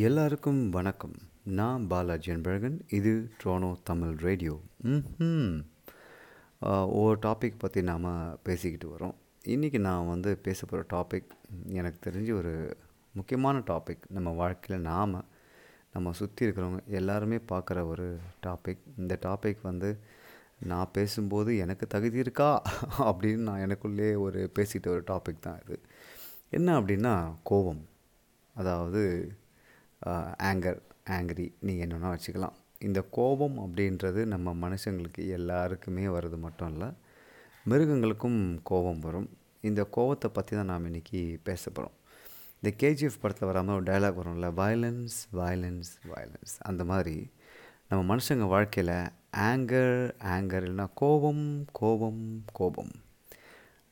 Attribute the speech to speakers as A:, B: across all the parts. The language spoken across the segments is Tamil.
A: எல்லாருக்கும் வணக்கம். நான் பாலாஜி அன்பழகன். இது ட்ரோனோ தமிழ் ரேடியோ ம் ஒவ்வொரு டாபிக் பற்றி நாம் பேசிக்கிட்டு வரோம். இன்றைக்கி நான் வந்து பேச போகிற டாபிக் எனக்கு தெரிஞ்சு ஒரு முக்கியமான டாபிக் நம்ம வாழ்க்கையில் நாம் நம்ம சுற்றி இருக்கிறவங்க எல்லாருமே பார்க்குற ஒரு டாபிக் இந்த டாபிக் வந்து நான் பேசும்போது எனக்கு தகுதி இருக்கா? அப்படின்னு நான் எனக்குள்ளே ஒரு பேசிக்கிட்ட ஒரு டாபிக் தான் இது. என்ன அப்படின்னா கோபம். அதாவது ஆங்கர் ஆங்கிரி நீங்கள் என்னென்னா வச்சுக்கலாம். இந்த கோபம் அப்படின்றது நம்ம மனுஷங்களுக்கு எல்லாருக்குமே வர்றது மட்டும் இல்லை மிருகங்களுக்கும் கோபம் வரும். இந்த கோபத்தை பற்றி தான் நாம் இன்றைக்கி பேச போகிறோம் இந்த கேஜிஎஃப் படத்தில் வராமல் ஒரு டயலாக் வரும்ல வயலன்ஸ் வயலன்ஸ் வயலன்ஸ் அந்த மாதிரி நம்ம மனுஷங்க வாழ்க்கையில் ஆங்கர் ஆங்கர் இல்லைன்னா கோபம் கோபம் கோபம்.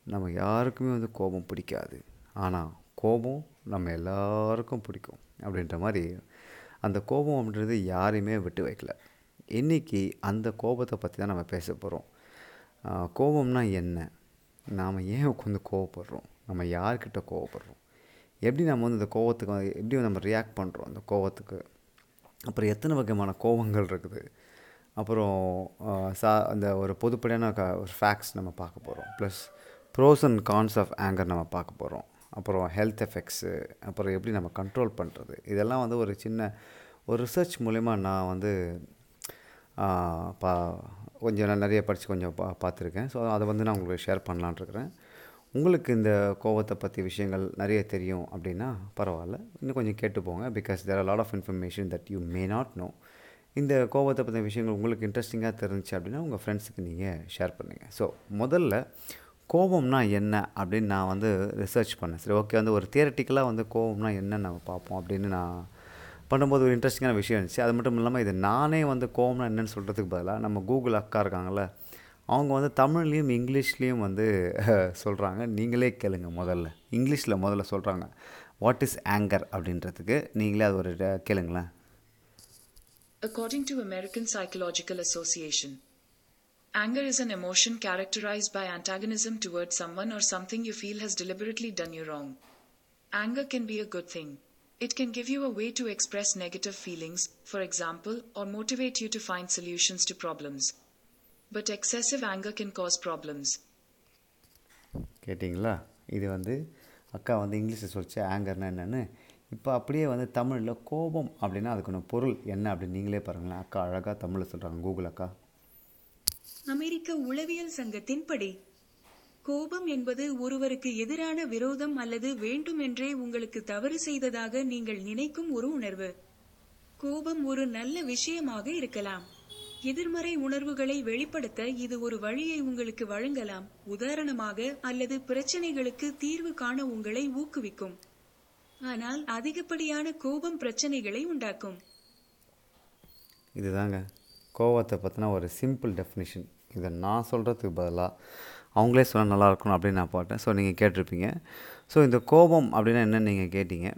A: நம்ம யாருக்குமே வந்து கோபம் பிடிக்காது. ஆனால் கோபம் நம்ம எல்லாருக்கும் பிடிக்கும். அப்படின்ற மாதிரி அந்த கோபம் அப்படின்றது யாரையுமே விட்டு வைக்கல. இன்றைக்கி அந்த கோபத்தை பற்றி தான் நம்ம பேச போகிறோம் கோபம்னா என்ன? நாம் ஏன் உட்காந்து கோவப்படுறோம்? நம்ம யார்கிட்ட கோவப்படுறோம்? எப்படி நம்ம வந்து இந்த கோவத்துக்கு வந்து எப்படி நம்ம ரியாக்ட் பண்ணுறோம் அந்த கோவத்துக்கு? அப்புறம் எத்தனை வகையான கோவங்கள் இருக்குது? அப்புறம் சா அந்த ஒரு பொதுப்படையான க ஒரு ஃபேக்ட்ஸ் நம்ம பார்க்க போகிறோம் plus pros and cons of anger நம்ம பார்க்க போகிறோம் அப்புறம் ஹெல்த் எஃபெக்ட்ஸு அப்புறம் எப்படி நம்ம கண்ட்ரோல் பண்ணுறது இதெல்லாம் வந்து ஒரு சின்ன ஒரு ரிசர்ச் மூலயமா நான் வந்து பா கொஞ்சம் நான் நிறைய படித்து கொஞ்சம் பா பார்த்துருக்கேன். ஸோ அதை வந்து நான் உங்களுக்கு ஷேர் பண்ணலான்னு இருக்கிறேன் உங்களுக்கு இந்த கோவத்தை பற்றி விஷயங்கள் நிறைய தெரியும் அப்படின்னா பரவாயில்ல. இன்னும் கொஞ்சம் கேட்டு போங்க. Because there are lot of information that you may not know இந்த கோவத்தை பற்றின விஷயங்கள் உங்களுக்கு இன்ட்ரெஸ்டிங்காக தெரிஞ்சுச்சு அப்படின்னா உங்கள் ஃப்ரெண்ட்ஸுக்கு நீங்கள் ஷேர் பண்ணுங்கள் ஸோ முதல்ல கோபம்னா என்ன அப்படின்னு நான் வந்து ரிசர்ச் பண்ணேன். சரி ஓகே வந்து ஒரு தியரட்டிக்கலாக வந்து கோபம்னா என்ன நம்ம பார்ப்போம் அப்படின்னு நான் பண்ணும்போது ஒரு இன்ட்ரெஸ்டிங்கான விஷயம் இருந்துச்சு. அது மட்டும் இல்லாமல் இது நானே வந்து கோவம்னா என்னன்னு சொல்கிறதுக்கு பதிலாக நம்ம கூகுள் அக்கா இருக்காங்கள அவங்க வந்து தமிழ்லேயும் இங்கிலீஷ்லேயும் வந்து சொல்கிறாங்க நீங்களே கேளுங்க முதல்ல. இங்கிலீஷில் முதல்ல சொல்கிறாங்க வாட் இஸ் ஆங்கர் அப்படின்றதுக்கு நீங்களே அது ஒரு கேளுங்களேன்.
B: According to American Psychological Association, anger is an emotion characterized by antagonism towards someone or something you feel has deliberately done you wrong. Anger can be a good thing. It can give you a way to express negative feelings, for example, or motivate you to find solutions to problems. But excessive anger can cause problems.
A: கேட்டிங்களா இது வந்து அக்கா வந்து இங்கிலீஷில் சொல்லிச்சு ஆங்கர்னா என்னென்னு இப்போ அப்படியே வந்து தமிழில் கோபம் அப்படின்னா அதுக்கான பொருள் என்ன அப்படின்னு நீங்களே பாருங்களேன் அக்கா அழகாக தமிழில் சொல்கிறாங்க கூகுள் அக்கா
C: அமெரிக்க உளவியல் சங்கத்தின்படி கோபம் என்பது ஒருவருக்கு எதிரான விரோதம் அல்லது வேண்டுமென்றே உங்களுக்கு தவறு செய்ததாக நீங்கள் நினைக்கும் ஒரு உணர்வு. கோபம் ஒரு நல்ல விஷயமாக இருக்கலாம். எதிர்மறை உணர்வுகளை வெளிப்படுத்த இது ஒரு வழியை உங்களுக்கு வழங்கலாம். உதாரணமாக அல்லது பிரச்சனைகளுக்கு தீர்வு காண உங்களை ஊக்குவிக்கும். ஆனால் அதிகப்படியான கோபம் பிரச்சனைகளை உண்டாக்கும்.
A: இதுதாங்க. கோவத்தை பற்றின ஒரு சிம்பிள் டெஃபினிஷன் இதை நான் சொல்கிறதுக்கு பதிலாக அவங்களே சொன்னால் நல்லா இருக்கணும் அப்படின்னு நான் போட்டேன். ஸோ நீங்கள் கேட்டிருப்பீங்க. ஸோ இந்த கோபம் அப்படின்னா என்னன்னு நீங்கள் கேட்டீங்க.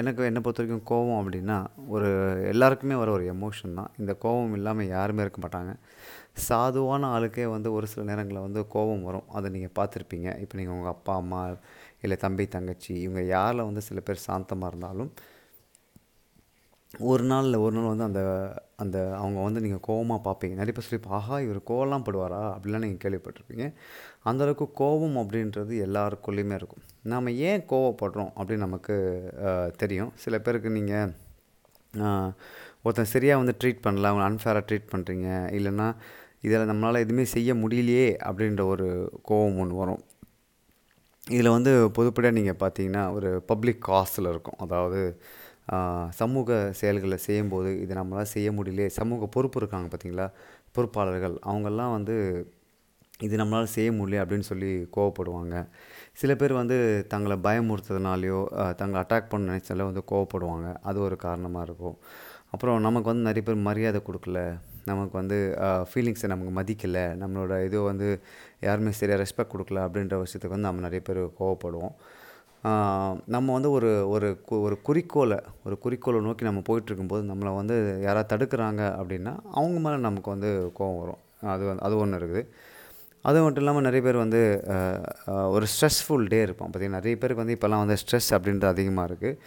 A: எனக்கு என்னை பொறுத்த வரைக்கும் கோபம் அப்படின்னா ஒரு எல்லாருக்குமே வர ஒரு எமோஷன் தான். இந்த கோபம் இல்லாமல் யாருமே இருக்க மாட்டாங்க. சாதுவான ஆளுக்கே வந்து ஒரு சில நேரங்களில் வந்து கோபம் வரும். அதை நீங்கள் பார்த்துருப்பீங்க. இப்போ நீங்கள் உங்கள் அப்பா அம்மா இல்லை தம்பி தங்கச்சி இவங்க யாரில் வந்து சில பேர் சாந்தமாக இருந்தாலும் ஒரு நாளில் ஒரு நாள் வந்து அந்த அந்த அவங்க வந்து நீங்கள் கோவமாக பார்ப்பீங்க நிறைய பேர் சொல்லி ஆஹா இவர் கோவம்லாம் படுவாரா? அப்படிலாம் நீங்கள் கேள்விப்பட்டிருப்பீங்க. அந்தளவுக்கு கோபம் அப்படின்றது எல்லாருக்குள்ளேயுமே இருக்கும். நாம் ஏன் கோவப்படுறோம் அப்படின்னு நமக்கு தெரியும். சில பேருக்கு நீங்கள் ஒருத்தன் சரியாக வந்து ட்ரீட் பண்ணல அவங்க அன்ஃபேராக ட்ரீட் பண்ணுறீங்க இல்லைன்னா இதில் நம்மளால் எதுவுமே செய்ய முடியலையே அப்படின்ற ஒரு கோபம் ஒன்று வரும். இதில் வந்து பொதுப்படியாக நீங்கள் பார்த்தீங்கன்னா ஒரு பப்ளிக் காஸ்டில் இருக்கும். அதாவது சமூக செயல்களை செய்யும்போது இது நம்மளால் செய்ய முடியலையே. சமூக பொறுப்பு இருக்காங்க பார்த்தீங்களா? பொறுப்பாளர்கள். அவங்கெல்லாம் வந்து இது நம்மளால் செய்ய முடியல அப்படின்னு சொல்லி கோவப்படுவாங்க. சில பேர் வந்து தங்களை பயமுறுத்துறதுனாலையோ தங்களை அட்டாக் பண்ண நினைச்சாலோ வந்து கோவப்படுவாங்க. அது ஒரு காரணமாக இருக்கும். அப்புறம் நமக்கு வந்து நிறைய பேர் மரியாதை கொடுக்கல. நமக்கு வந்து ஃபீலிங்ஸை நமக்கு மதிக்கலை. நம்மளோட இது வந்து யாருமே சரியாக ரெஸ்பெக்ட் கொடுக்கல அப்படின்ற விஷயத்துக்கு வந்து நம்ம நிறைய பேர் கோவப்படுவோம். நம்ம வந்து ஒரு ஒரு கு- ஒரு குறிக்கோளை ஒரு குறிக்கோளை நோக்கி நம்ம போயிட்டுருக்கும்போது நம்மளை வந்து யாராவது தடுக்கிறாங்க அப்படின்னா அவங்க மேலே நமக்கு வந்து கோவம் வரும். அது வந்து அது ஒன்று இருக்குது. அது மட்டும் இல்லாமல் நிறைய பேர் வந்து ஒரு ஸ்ட்ரெஸ்ஃபுல் டே இருப்பான் பார்த்தீங்கன்னா நிறைய பேருக்கு வந்து இப்போல்லாம் வந்து ஸ்ட்ரெஸ் அப்படின்றது அதிகமாக இருக்குது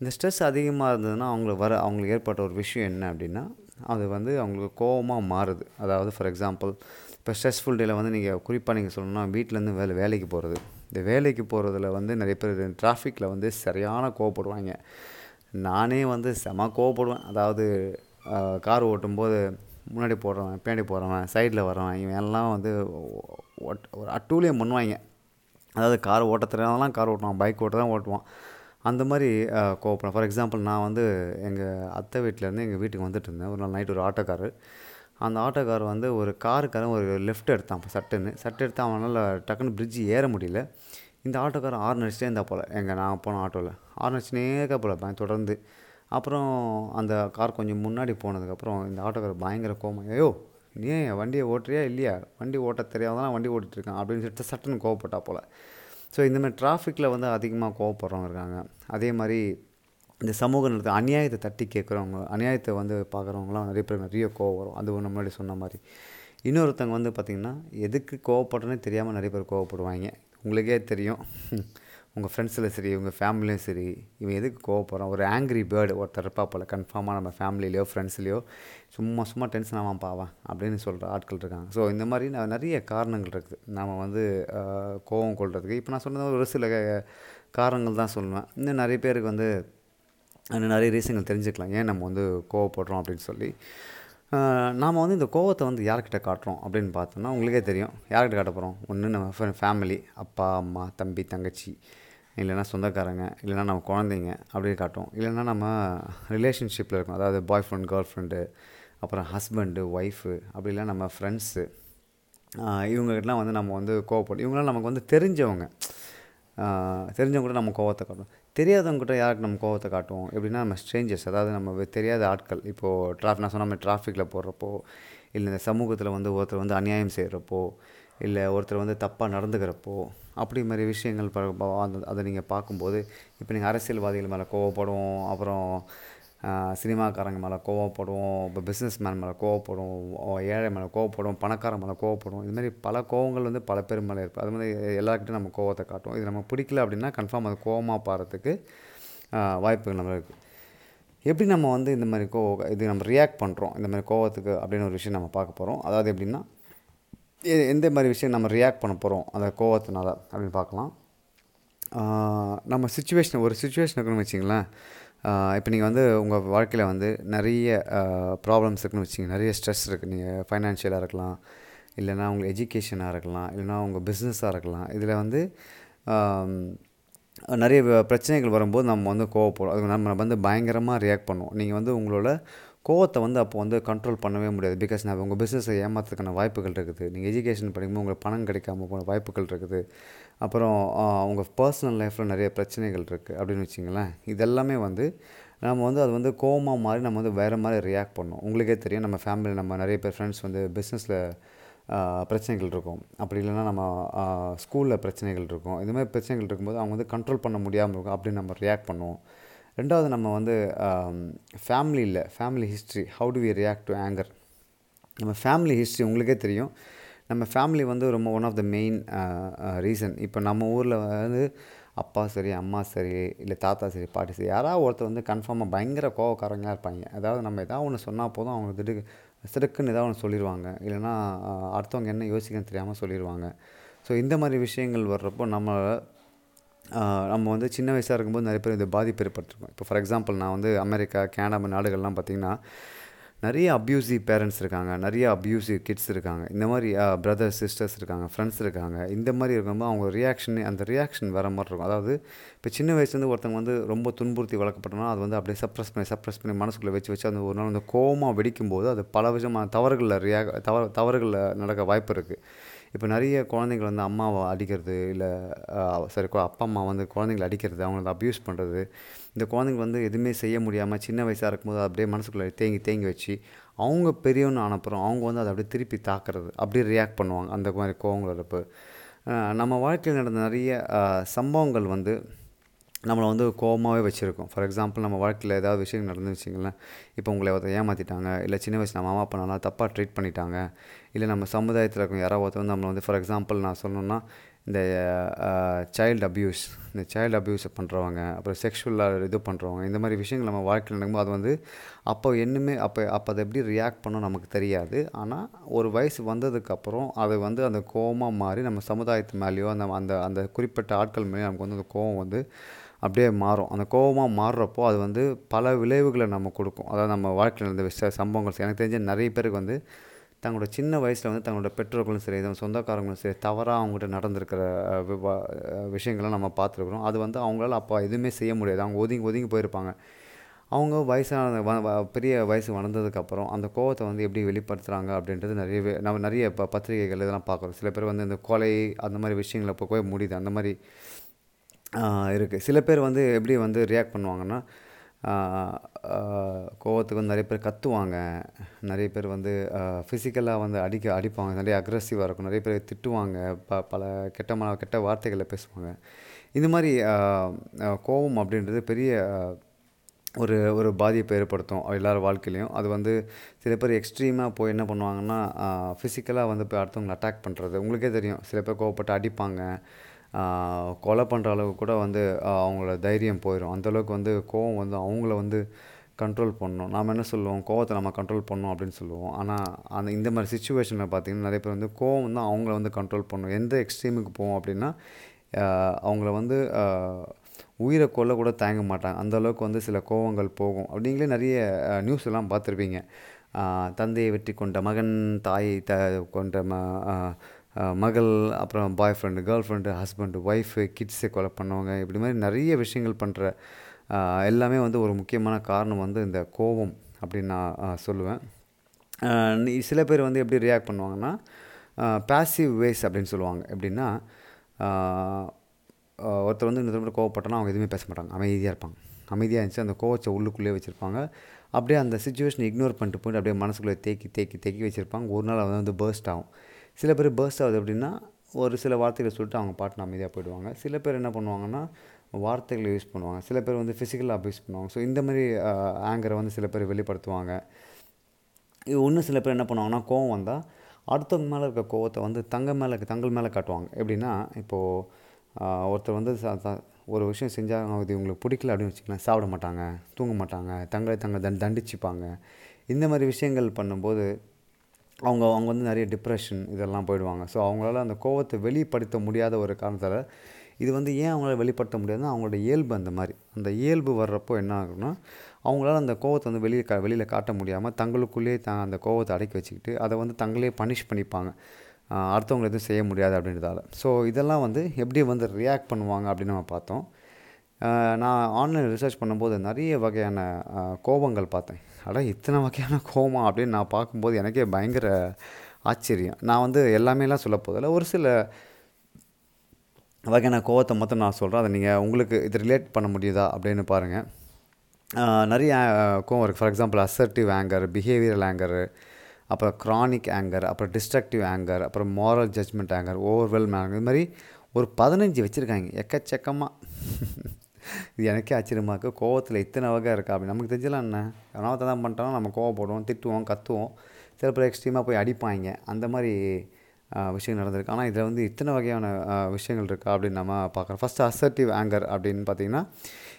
A: இந்த ஸ்ட்ரெஸ் அதிகமாக இருந்ததுன்னா அவங்களுக்கு வர அவங்களுக்கு ஏற்பட்ட ஒரு விஷயம் என்ன அப்படின்னா அது வந்து அவங்களுக்கு கோவமாக மாறுது. அதாவது ஃபார் எக்ஸாம்பிள் இப்போ ஸ்ட்ரெஸ்ஃபுல் டேயில் வந்து நீங்கள் குறிப்பாக நீங்கள் சொல்லணும்னா வீட்டிலேருந்து வேலை வேலைக்கு போகிறது இந்த வேலைக்கு போகிறதுல வந்து நிறைய பேர் டிராஃபிக்கில் வந்து சரியான கோவப்படுவாங்க. நானே வந்து செம கோவப்படுவேன். அதாவது கார் ஓட்டும்போது முன்னாடி போடுறவன் பின்னாடி போகிறவன் சைடில் வரவன் இவன் எல்லாம் வந்து ஒரு அட்டூழியம் பண்ணுவாங்க. அதாவது கார் ஓட்ட தெரியாதெல்லாம் கார் ஓட்டுவான் பைக் ஓட்ட தான் ஓட்டுவான். அந்த மாதிரி கோவப்படுவேன் ஃபார் எக்ஸாம்பிள் நான் வந்து எங்கள் அத்தை வீட்டிலேருந்து எங்கள் வீட்டுக்கு வந்துட்டு இருந்தேன். ஒரு நாள் நைட் ஒரு ஆட்டோக்காரர். அந்த ஆட்டோக்கார் வந்து ஒரு காருக்காரன் ஒரு லெஃப்ட் எடுத்தான் சட்டுன்னு. சட்டு எடுத்து அவனால் டக்குன்னு பிரிட்ஜ் ஏற முடியல. இந்த ஆட்டோக்காரன் ஆறு அடிச்சிட்டே இருந்தா போல். எங்கள் நான் போன ஆட்டோவில் ஆறு அடிச்சுனே இருக்க தொடர்ந்து. அப்புறம் அந்த கார் கொஞ்சம் முன்னாடி போனதுக்கப்புறம் இந்த ஆட்டோக்கார் பயங்கர கோவம் ஐயோ நீ வண்டியை ஓட்டுறியா இல்லையா? வண்டி ஓட்ட தெரியாதான் வண்டி ஓட்டிகிட்ருக்கான் அப்படின்னு சொல்லிட்டு சட்டுன்னு கோவப்பட்டா போல். ஸோ இந்தமாதிரி டிராஃபிக்கில் வந்து அதிகமாக கோவப்படுறவங்க இருக்காங்க. அதே மாதிரி இந்த சமூக நடத்த அநியாயத்தை தட்டி கேட்குறவங்க அநியாயத்தை வந்து பார்க்குறவங்களாம் நிறைய பேர் நிறைய கோவம் வரும். அது ஒன்று முன்னாடி சொன்ன மாதிரி. இன்னொருத்தவங்க வந்து பார்த்திங்கன்னா எதுக்கு கோவப்படுறேன்னே தெரியாமல் நிறைய பேர் கோவப்படுவாங்க. உங்களுக்கே தெரியும். உங்கள் ஃப்ரெண்ட்ஸில் சரி உங்கள் ஃபேமிலியும் சரி இவன் எதுக்கு கோவப்படுறான்? ஒரு ஆங்க்ரி பேர்டு ஒருத்தர் இருப்பா போல் கன்ஃபார்மாக நம்ம ஃபேமிலியிலையோ ஃப்ரெண்ட்ஸ்லையோ சும்மா சும்மா டென்ஷன் ஆவான் பாவான் அப்படின்னு சொல்கிற ஆட்கள் இருக்காங்க. ஸோ இந்த மாதிரி நான் நிறைய காரணங்கள் இருக்குது. நாம் வந்து கோவம் கொள்கிறதுக்கு இப்போ நான் சொன்னது ஒரு சில காரணங்கள் தான் சொல்லுவேன். இன்னும் நிறைய பேருக்கு வந்து இன்னும் நிறைய ரீசன்கள் தெரிஞ்சுக்கலாம். ஏன் நம்ம வந்து கோவப்படுறோம் அப்படின்னு சொல்லி. நாம் வந்து இந்த கோவத்தை வந்து யார்கிட்ட காட்டுறோம் அப்படின்னு பார்த்தோம்னா உங்களுக்கே தெரியும். யார்கிட்ட காட்ட போகிறோம் ஒன்று நம்ம ஃபேமிலி அப்பா அம்மா தம்பி தங்கச்சி. இல்லைன்னா சொந்தக்காரங்க இல்லைன்னா நம்ம குழந்தைங்க அப்படி காட்டுவோம். இல்லைன்னா நம்ம ரிலேஷன்ஷிப்பில் இருக்கும். அதாவது பாய் ஃப்ரெண்ட் கேர்ள் ஃப்ரெண்டு அப்புறம் ஹஸ்பண்டு ஒய்ஃபு அப்படி இல்லை நம்ம ஃப்ரெண்ட்ஸு இவங்ககிட்டலாம் வந்து நம்ம வந்து கோவப்படும் இவங்களாம் நமக்கு வந்து தெரிஞ்சவங்க தெரிஞ்சவங்க கூட நம்ம கோவத்தை காட்டுவோம் தெரியாதவங்ககிட்ட யாருக்கு நம்ம கோவத்தை காட்டுவோம்? எப்படின்னா நம்ம ஸ்ட்ரேஞ்சர்ஸ் அதாவது நம்ம தெரியாத ஆட்கள். இப்போது டிராஃபிக் நான் சொன்ன மாதிரி டிராஃபிக்கில் போடுறப்போ இல்லை இந்த சமூகத்தில் வந்து ஒருத்தர் வந்து அநியாயம் செய்கிறப்போ இல்லை ஒருத்தர் வந்து தப்பாக நடந்துக்கிறப்போ அப்படி மாதிரி விஷயங்கள் அந்த அதை நீங்கள் பார்க்கும்போது இப்போ நீங்கள் அரசியல்வாதிகள் மேலே கோவப்படுவோம் அப்புறம் சினிமாக்காரங்க மேலே கோவப்படுவோம் இப்போ பிஸ்னஸ் மேன் மேலே கோவப்படுவோம் ஏழை மேலே கோவப்படுவோம் பணக்காரன் மேலே கோவப்படுவோம் இது மாதிரி பல கோவங்கள் வந்து பல பேர் மேலே இருக்குது அது மாதிரி எல்லாருக்கிட்டும் நம்ம கோவத்தை காட்டுவோம். இது நம்ம பிடிக்கல அப்படின்னா கன்ஃபார்ம் அது கோவமாக பாடுறதுக்கு வாய்ப்புகள் நம்ம இருக்குது எப்படி நம்ம வந்து இந்த மாதிரி கோ இது நம்ம ரியாக்ட் பண்ணுறோம் இந்த மாதிரி கோவத்துக்கு அப்படின்னு ஒரு விஷயம் நம்ம பார்க்க போகிறோம் அதாவது எப்படின்னா எந்த மாதிரி விஷயம் நம்ம ரியாக்ட் பண்ண போகிறோம் அந்த கோவத்தினால அப்படின்னு பார்க்கலாம். நம்ம சுச்சுவேஷன் ஒரு சுச்சுவேஷன் இருக்குன்னு வச்சிங்களேன். இப்போ நீங்கள் வந்து உங்கள் வாழ்க்கையில் வந்து நிறைய ப்ராப்ளம்ஸ் இருக்குன்னு வச்சிங்க நிறைய ஸ்ட்ரெஸ் இருக்குது நீங்கள் ஃபைனான்ஷியலாக இருக்கலாம் இல்லைனா உங்கள் எஜுகேஷனாக இருக்கலாம் இல்லைனா உங்கள் பிஸ்னஸாக இருக்கலாம். இதில் வந்து நிறைய பிரச்சனைகள் வரும்போது நம்ம வந்து கோவப்படும் அதுக்கு நம்ம வந்து பயங்கரமாக ரியாக்ட் பண்ணுவோம். நீங்கள் வந்து உங்களோட கோவத்தை வந்து அப்போ வந்து கண்ட்ரோல் பண்ணவே முடியாது. பிகாஸ் நான் உங்கள் பிஸ்னஸை ஏமாத்துறதுக்கான வாய்ப்புகள் இருக்குது. நீங்கள் எஜுகேஷன் படிக்கும்போது உங்களுக்கு பணம் கிடைக்காம போன வாய்ப்புகள் இருக்குது. அப்புறம் அவங்க பர்சனல் லைஃப்பில் நிறைய பிரச்சனைகள் இருக்குது அப்படின்னு வச்சிங்களேன் இதெல்லாமே வந்து நம்ம வந்து அது வந்து கோவமாக மாறி நம்ம வந்து வேறு மாதிரி ரியாக்ட் பண்ணோம். உங்களுக்கே தெரியும் நம்ம ஃபேமிலி நம்ம நிறைய பேர் ஃப்ரெண்ட்ஸ் வந்து பிஸ்னஸில் பிரச்சனைகள் இருக்கும். அப்படி இல்லைன்னா நம்ம ஸ்கூலில் பிரச்சனைகள் இருக்கும். இது மாதிரி பிரச்சனைகள் இருக்கும்போது அவங்க வந்து கண்ட்ரோல் பண்ண முடியாமல் இருக்கும் அப்படின்னு நம்ம ரியாக்ட் பண்ணுவோம். ரெண்டாவது நம்ம வந்து ஃபேமிலியில் family history how do we react to anger நம்ம ஃபேமிலி ஹிஸ்ட்ரி உங்களுக்கே தெரியும். நம்ம ஃபேமிலி வந்து ரொம்ப one of the main reason இப்போ நம்ம ஊரில் வந்து அப்பா சரி அம்மா சரி இல்லை தாத்தா சரி பாட்டி சரி யாராவது ஒருத்தர் வந்து கன்ஃபார்மாக பயங்கர கோவக்காரங்களாக இருப்பாங்க. அதாவது நம்ம எதாவது ஒன்று சொன்னால் போதும் அவங்க திடுக்கு சிடுக்குன்னு ஏதாவது ஒன்று சொல்லிடுவாங்க இல்லைன்னா அடுத்தவங்க என்ன யோசிக்கன்னு தெரியாமல் சொல்லிடுவாங்க ஸோ இந்த மாதிரி விஷயங்கள் வர்றப்போ நம்ம நம்ம வந்து சின்ன வயசாக இருக்கும்போது நிறைய பேர் இந்த பாதிப்பு ஏற்படுத்திருக்கோம் இப்போ ஃபார் எக்ஸாம்பிள் நான் வந்து அமெரிக்கா கேனடா நாடுகள்லாம் பார்த்திங்கன்னா நிறைய அப்யூசிவ் பேரண்ட்ஸ் இருக்காங்க நிறைய அப்யூசிவ் கிட்ஸ் இருக்காங்க. இந்த மாதிரி பிரதர்ஸ் சிஸ்டர்ஸ் இருக்காங்க ஃப்ரெண்ட்ஸ் இருக்காங்க. இந்த மாதிரி இருக்கும்போது அவங்க ரியாக்ஷன் அந்த ரியாக்ஷன் வர மாதிரி இருக்கும். அதாவது இப்போ சின்ன வயசுலேருந்து ஒருத்தவங்க வந்து ரொம்ப துன்புறுத்தி வளர்க்கப்பட்டனா அது வந்து அப்படியே சப்ரஸ் பண்ணி சப்ரஸ் பண்ணி மனசுக்குள்ளே வச்சு வச்சு அந்த ஒரு நாள் வந்து கோபமாக வெடிக்கும்போது அது பல விதமான தவறுகளில் ரியாக் தவறு தவறுகளில் நடக்க வாய்ப்பு இருக்குது இப்போ நிறைய குழந்தைங்கள் வந்து அம்மாவை அடிக்கிறது இல்லை சரி அப்பா அம்மா வந்து குழந்தைங்களை அடிக்கிறது அவங்கள அப்யூஸ் பண்ணுறது இந்த குழந்தைங்க வந்து எதுவுமே செய்ய முடியாமல் சின்ன வயசாக இருக்கும்போது அப்படியே மனசுக்குள்ளே தேங்கி தேங்கி வச்சு அவங்க பெரியவனு அனுப்புகிறோம் அவங்க வந்து அதை அப்படியே திருப்பி தாக்குறது. அப்படியே ரியாக்ட் பண்ணுவாங்க. அந்த மாதிரி கோவங்கள் இருப்பு நம்ம வாழ்க்கையில் நடந்த நிறைய சம்பவங்கள் வந்து நம்மளை வந்து கோபமாகவே வச்சுருக்கோம். ஃபார் எக்ஸாம்பிள் நம்ம வாழ்க்கையில் ஏதாவது விஷயம் நடந்து வச்சிங்களேன் இப்போ உங்களை ஒருத்தர் ஏமாற்றிட்டாங்க இல்லை சின்ன வயசு நம்ம அம்மா அப்பா நல்லா தப்பாக ட்ரீட் பண்ணிட்டாங்க. இல்லை நம்ம சமுதாயத்தில் இருக்கும் யாராவது ஒருத்தர் வந்து நம்மளை வந்து ஃபார் எக்ஸாம்பிள் நான் சொல்லணுன்னா இந்த சைல்டு அப்யூஸ் இந்த சைல்டு அப்யூஸை பண்ணுறவங்க அப்புறம் செக்ஷுவலாக இது பண்ணுறவங்க இந்த மாதிரி விஷயங்கள் நம்ம வாழ்க்கையில் நடக்கும்போது அது வந்து அப்போ என்னமே அப்போ அப்போ அதை எப்படி ரியாக்ட் பண்ணும் நமக்கு தெரியாது. ஆனால் ஒரு வயசு வந்ததுக்கப்புறம் அது வந்து அந்த கோவமாக மாறி நம்ம சமுதாயத்து மேலேயோ அந்த அந்த அந்த குறிப்பிட்ட ஆட்கள் மேலேயோ நமக்கு வந்து அந்த கோபம் வந்து அப்படியே மாறும். அந்த கோபமாக மாறுறப்போ அது வந்து பல விளைவுகளை நம்ம கொடுக்கும். அதாவது நம்ம வாழ்க்கையில் இந்த விஷய சம்பவங்கள் எனக்கு தெரிஞ்ச நிறைய பேருக்கு வந்து தங்களோட சின்ன வயசில் வந்து தங்களோட பெற்றோர்களும் சரி நம்ம சொந்தக்காரங்களும் சரி தவறாக அவங்ககிட்ட நடந்திருக்கிற விவா- விஷயங்களை நம்ம பார்த்துருக்குறோம். அது வந்து அவங்களால அப்போ எதுவுமே செய்ய முடியாது. அவங்க ஒதுங்கி ஒதுங்கி போயிருப்பாங்க. அவங்க வயசான வ- வ- பெரிய வயசு வளர்ந்ததுக்கப்புறம் அந்த கோவத்தை வந்து எப்படி வெளிப்படுத்துகிறாங்க அப்படின்றது நிறையவே நம்ம நிறைய இப்போ பத்திரிகைகள் இதெல்லாம் பார்க்குறோம். சில பேர் வந்து இந்த கொலை அந்த மாதிரி விஷயங்களை இப்போ போய் முடியுது. அந்த மாதிரி இருக்குது சில பேர் வந்து எப்படி வந்து ரியாக்ட் பண்ணுவாங்கன்னா கோவத்துக்கு வந்து நிறைய பேர் கத்துவாங்க. நிறைய பேர் வந்து ஃபிசிக்கலாக வந்து அடிக்க அடிப்பாங்க. நிறைய அக்ரெசிவாக இருக்கும். நிறைய பேர் திட்டுவாங்க. ப பல கெட்டமான கெட்ட வார்த்தைகளை பேசுவாங்க. இந்த மாதிரி கோபம் கோவம் அப்படின்றது பெரிய ஒரு ஒரு பாதிப்பை ஏற்படுத்தும் எல்லார் வாழ்க்கையிலையும். அது வந்து சில பேர் எக்ஸ்ட்ரீமாக போய் என்ன பண்ணுவாங்கன்னா ஃபிசிக்கலாக வந்து போய் அடுத்தவங்களை அட்டாக் பண்ணுறது உங்களுக்கே தெரியும். சில பேர் கோவப்பட்டு அடிப்பாங்க. கொலை பண்ணுற அளவுக்கு கூட வந்து அவங்களோட தைரியம் போயிடும் அந்தளவுக்கு வந்து கோவம் வந்து அவங்கள வந்து கண்ட்ரோல் பண்ணணும். நாம் என்ன சொல்லுவோம்? கோவத்தை நம்ம கண்ட்ரோல் பண்ணணும் அப்படின்னு சொல்லுவோம். ஆனால் அந்த இந்த மாதிரி சுச்சுவேஷனில் பார்த்தீங்கன்னா நிறைய பேர் வந்து கோவம் தான் அவங்கள வந்து கண்ட்ரோல் பண்ணணும். எந்த எக்ஸ்ட்ரீமுக்கு போவோம் அப்படின்னா அவங்கள வந்து உயிரை கொல்ல கூட தயங்க மாட்டாங்க. அந்த அளவுக்கு வந்து சில கோவங்கள் போகும். அப்படிங்களே நிறைய நியூஸ் எல்லாம் பார்த்துருப்பீங்க. தந்தையை வெற்றி கொண்ட மகன் தாயை த கொண்ட ம மகள் அப்புறம் boy friend girl friend husband wife கிட்ஸை கொலை பண்ணவங்க இப்படி மாதிரி நிறைய விஷயங்கள் பண்ணுற எல்லாமே வந்து ஒரு முக்கியமான காரணம் வந்து இந்த கோவம் அப்படின்னு நான் சொல்லுவேன். சில பேர் வந்து எப்படி ரியாக்ட் பண்ணுவாங்கன்னா பாசிவ் வேஸ் அப்படின்னு சொல்லுவாங்க. எப்படின்னா ஒருத்தர் வந்து இன்னொருத்தர் கோவப்பட்டனா அவங்க எதுவுமே பேச மாட்டாங்க. அமைதியாக இருப்பாங்க. அமைதியாக இருந்துச்சு அந்த கோவத்தை உள்ளுக்குள்ளேயே வச்சுருப்பாங்க. அப்படியே அந்த சுச்சுவேஷனை இக்னோர் பண்ணிட்டு போயிட்டு அப்படியே மனசுக்குள்ளே தேக்கி தேக்கி தேக்கி வச்சுருப்பாங்க. ஒரு நாள் அது வந்து பேர்ஸ்ட் ஆகும். சில பேர் பேர்ஸ்ட் ஆகுது அப்படின்னா ஒரு சில வார்த்தைகளை சொல்லிட்டு அவங்க பாட்டு அமைதியாக போயிடுவாங்க. சில பேர் என்ன பண்ணுவாங்கன்னா வார்த்தைகளை யூஸ் பண்ணுவாங்க. சில பேர் வந்து ஃபிசிக்கலாக அப்யூஸ் பண்ணுவாங்க. ஸோ இந்த மாதிரி ஆங்கரை வந்து சில பேர் வெளிப்படுத்துவாங்க. இது இன்னும் சில பேர் என்ன பண்ணுவாங்கன்னா கோவம் வந்தால் அடுத்தவங்க மேலே இருக்க கோவத்தை வந்து தங்க மேலே தங்கள் மேலே காட்டுவாங்க. எப்படின்னா இப்போது ஒருத்தர் வந்து ஒரு விஷயம் செஞ்சால் இது இவங்களுக்கு பிடிக்கல அப்படின்னு வச்சுக்கலாம் சாப்பிட மாட்டாங்க தூங்க மாட்டாங்க தங்களை தங்களை தண்டிச்சுப்பாங்க. இந்த மாதிரி விஷயங்கள் பண்ணும்போது அவங்க அவங்க வந்து நிறைய டிப்ரெஷன் இதெல்லாம் போயிடுவாங்க. ஸோ அவங்களால அந்த கோவத்தை வெளிப்படுத்த முடியாத ஒரு காரணத்தால் இது வந்து ஏன் அவங்களால வெளிப்படுத்த முடியாதுன்னா அவங்களோட இயல்பு அந்த மாதிரி. அந்த இயல்பு வர்றப்போ என்ன ஆகும்னா அவங்களால அந்த கோவத்தை வந்து வெளியே கா வெளியில் காட்ட முடியாமல் தங்களுக்குள்ளேயே தான் அந்த கோவத்தை அடக்கி வச்சுக்கிட்டு அதை வந்து தங்களே பனிஷ் பண்ணிப்பாங்க. அடுத்தவங்களை எதுவும் செய்ய முடியாது அப்படின்றதால. ஸோ இதெல்லாம் வந்து எப்படி வந்து ரியாக்ட் பண்ணுவாங்க அப்படின்னு நம்ம பார்த்தோம். நான் ஆன்லைன் ரிசர்ச் பண்ணும்போது நிறைய வகையான கோபங்கள் பார்த்தேன். அட இத்தனை வகையான கோமா அப்படின்னு நான் பார்க்கும்போது எனக்கே பயங்கர ஆச்சரியம். நான் வந்து எல்லாமேலாம் சொல்ல போதில்லை ஒரு சில வகையான கோவத்தை மட்டும் நான் சொல்கிறேன் அதை நீங்கள் உங்களுக்கு இது ரிலேட் பண்ண முடியுதா அப்படின்னு பாருங்கள் நிறைய கோவம் இருக்குது for example assertive anger behavioural anger அப்புறம் க்ரானிக் ஆங்கர் அப்புறம் டிஸ்ட்ரக்டிவ் ஆங்கர் அப்புறம் moral judgement anger overwhelm anger இது மாதிரி ஒரு பதினஞ்சு வச்சுருக்காங்க. எக்கச்சக்கமாக இது எனக்கே ஆச்சரியமாக இருக்குது கோவத்தில் இத்தனை வகை இருக்கா அப்படி நமக்கு தெரிஞ்சலாம் என்ன? எவனாவது தான் பண்ணிட்டோம் நம்ம கோவப்படுவோம் திட்டுவோம் கத்துவோம். சில பேர் எக்ஸ்ட்ரீமாக போய் அடிப்பாங்க. அந்த மாதிரி விஷயங்கள் நடந்திருக்கு. ஆனால் இதில் வந்து இத்தனை வகையான விஷயங்கள் இருக்கா அப்படின்னு நம்ம பார்க்குறோம். ஃபஸ்ட்டு அசர்ட்டிவ் ஆங்கர் அப்படின்னு பார்த்தீங்கன்னா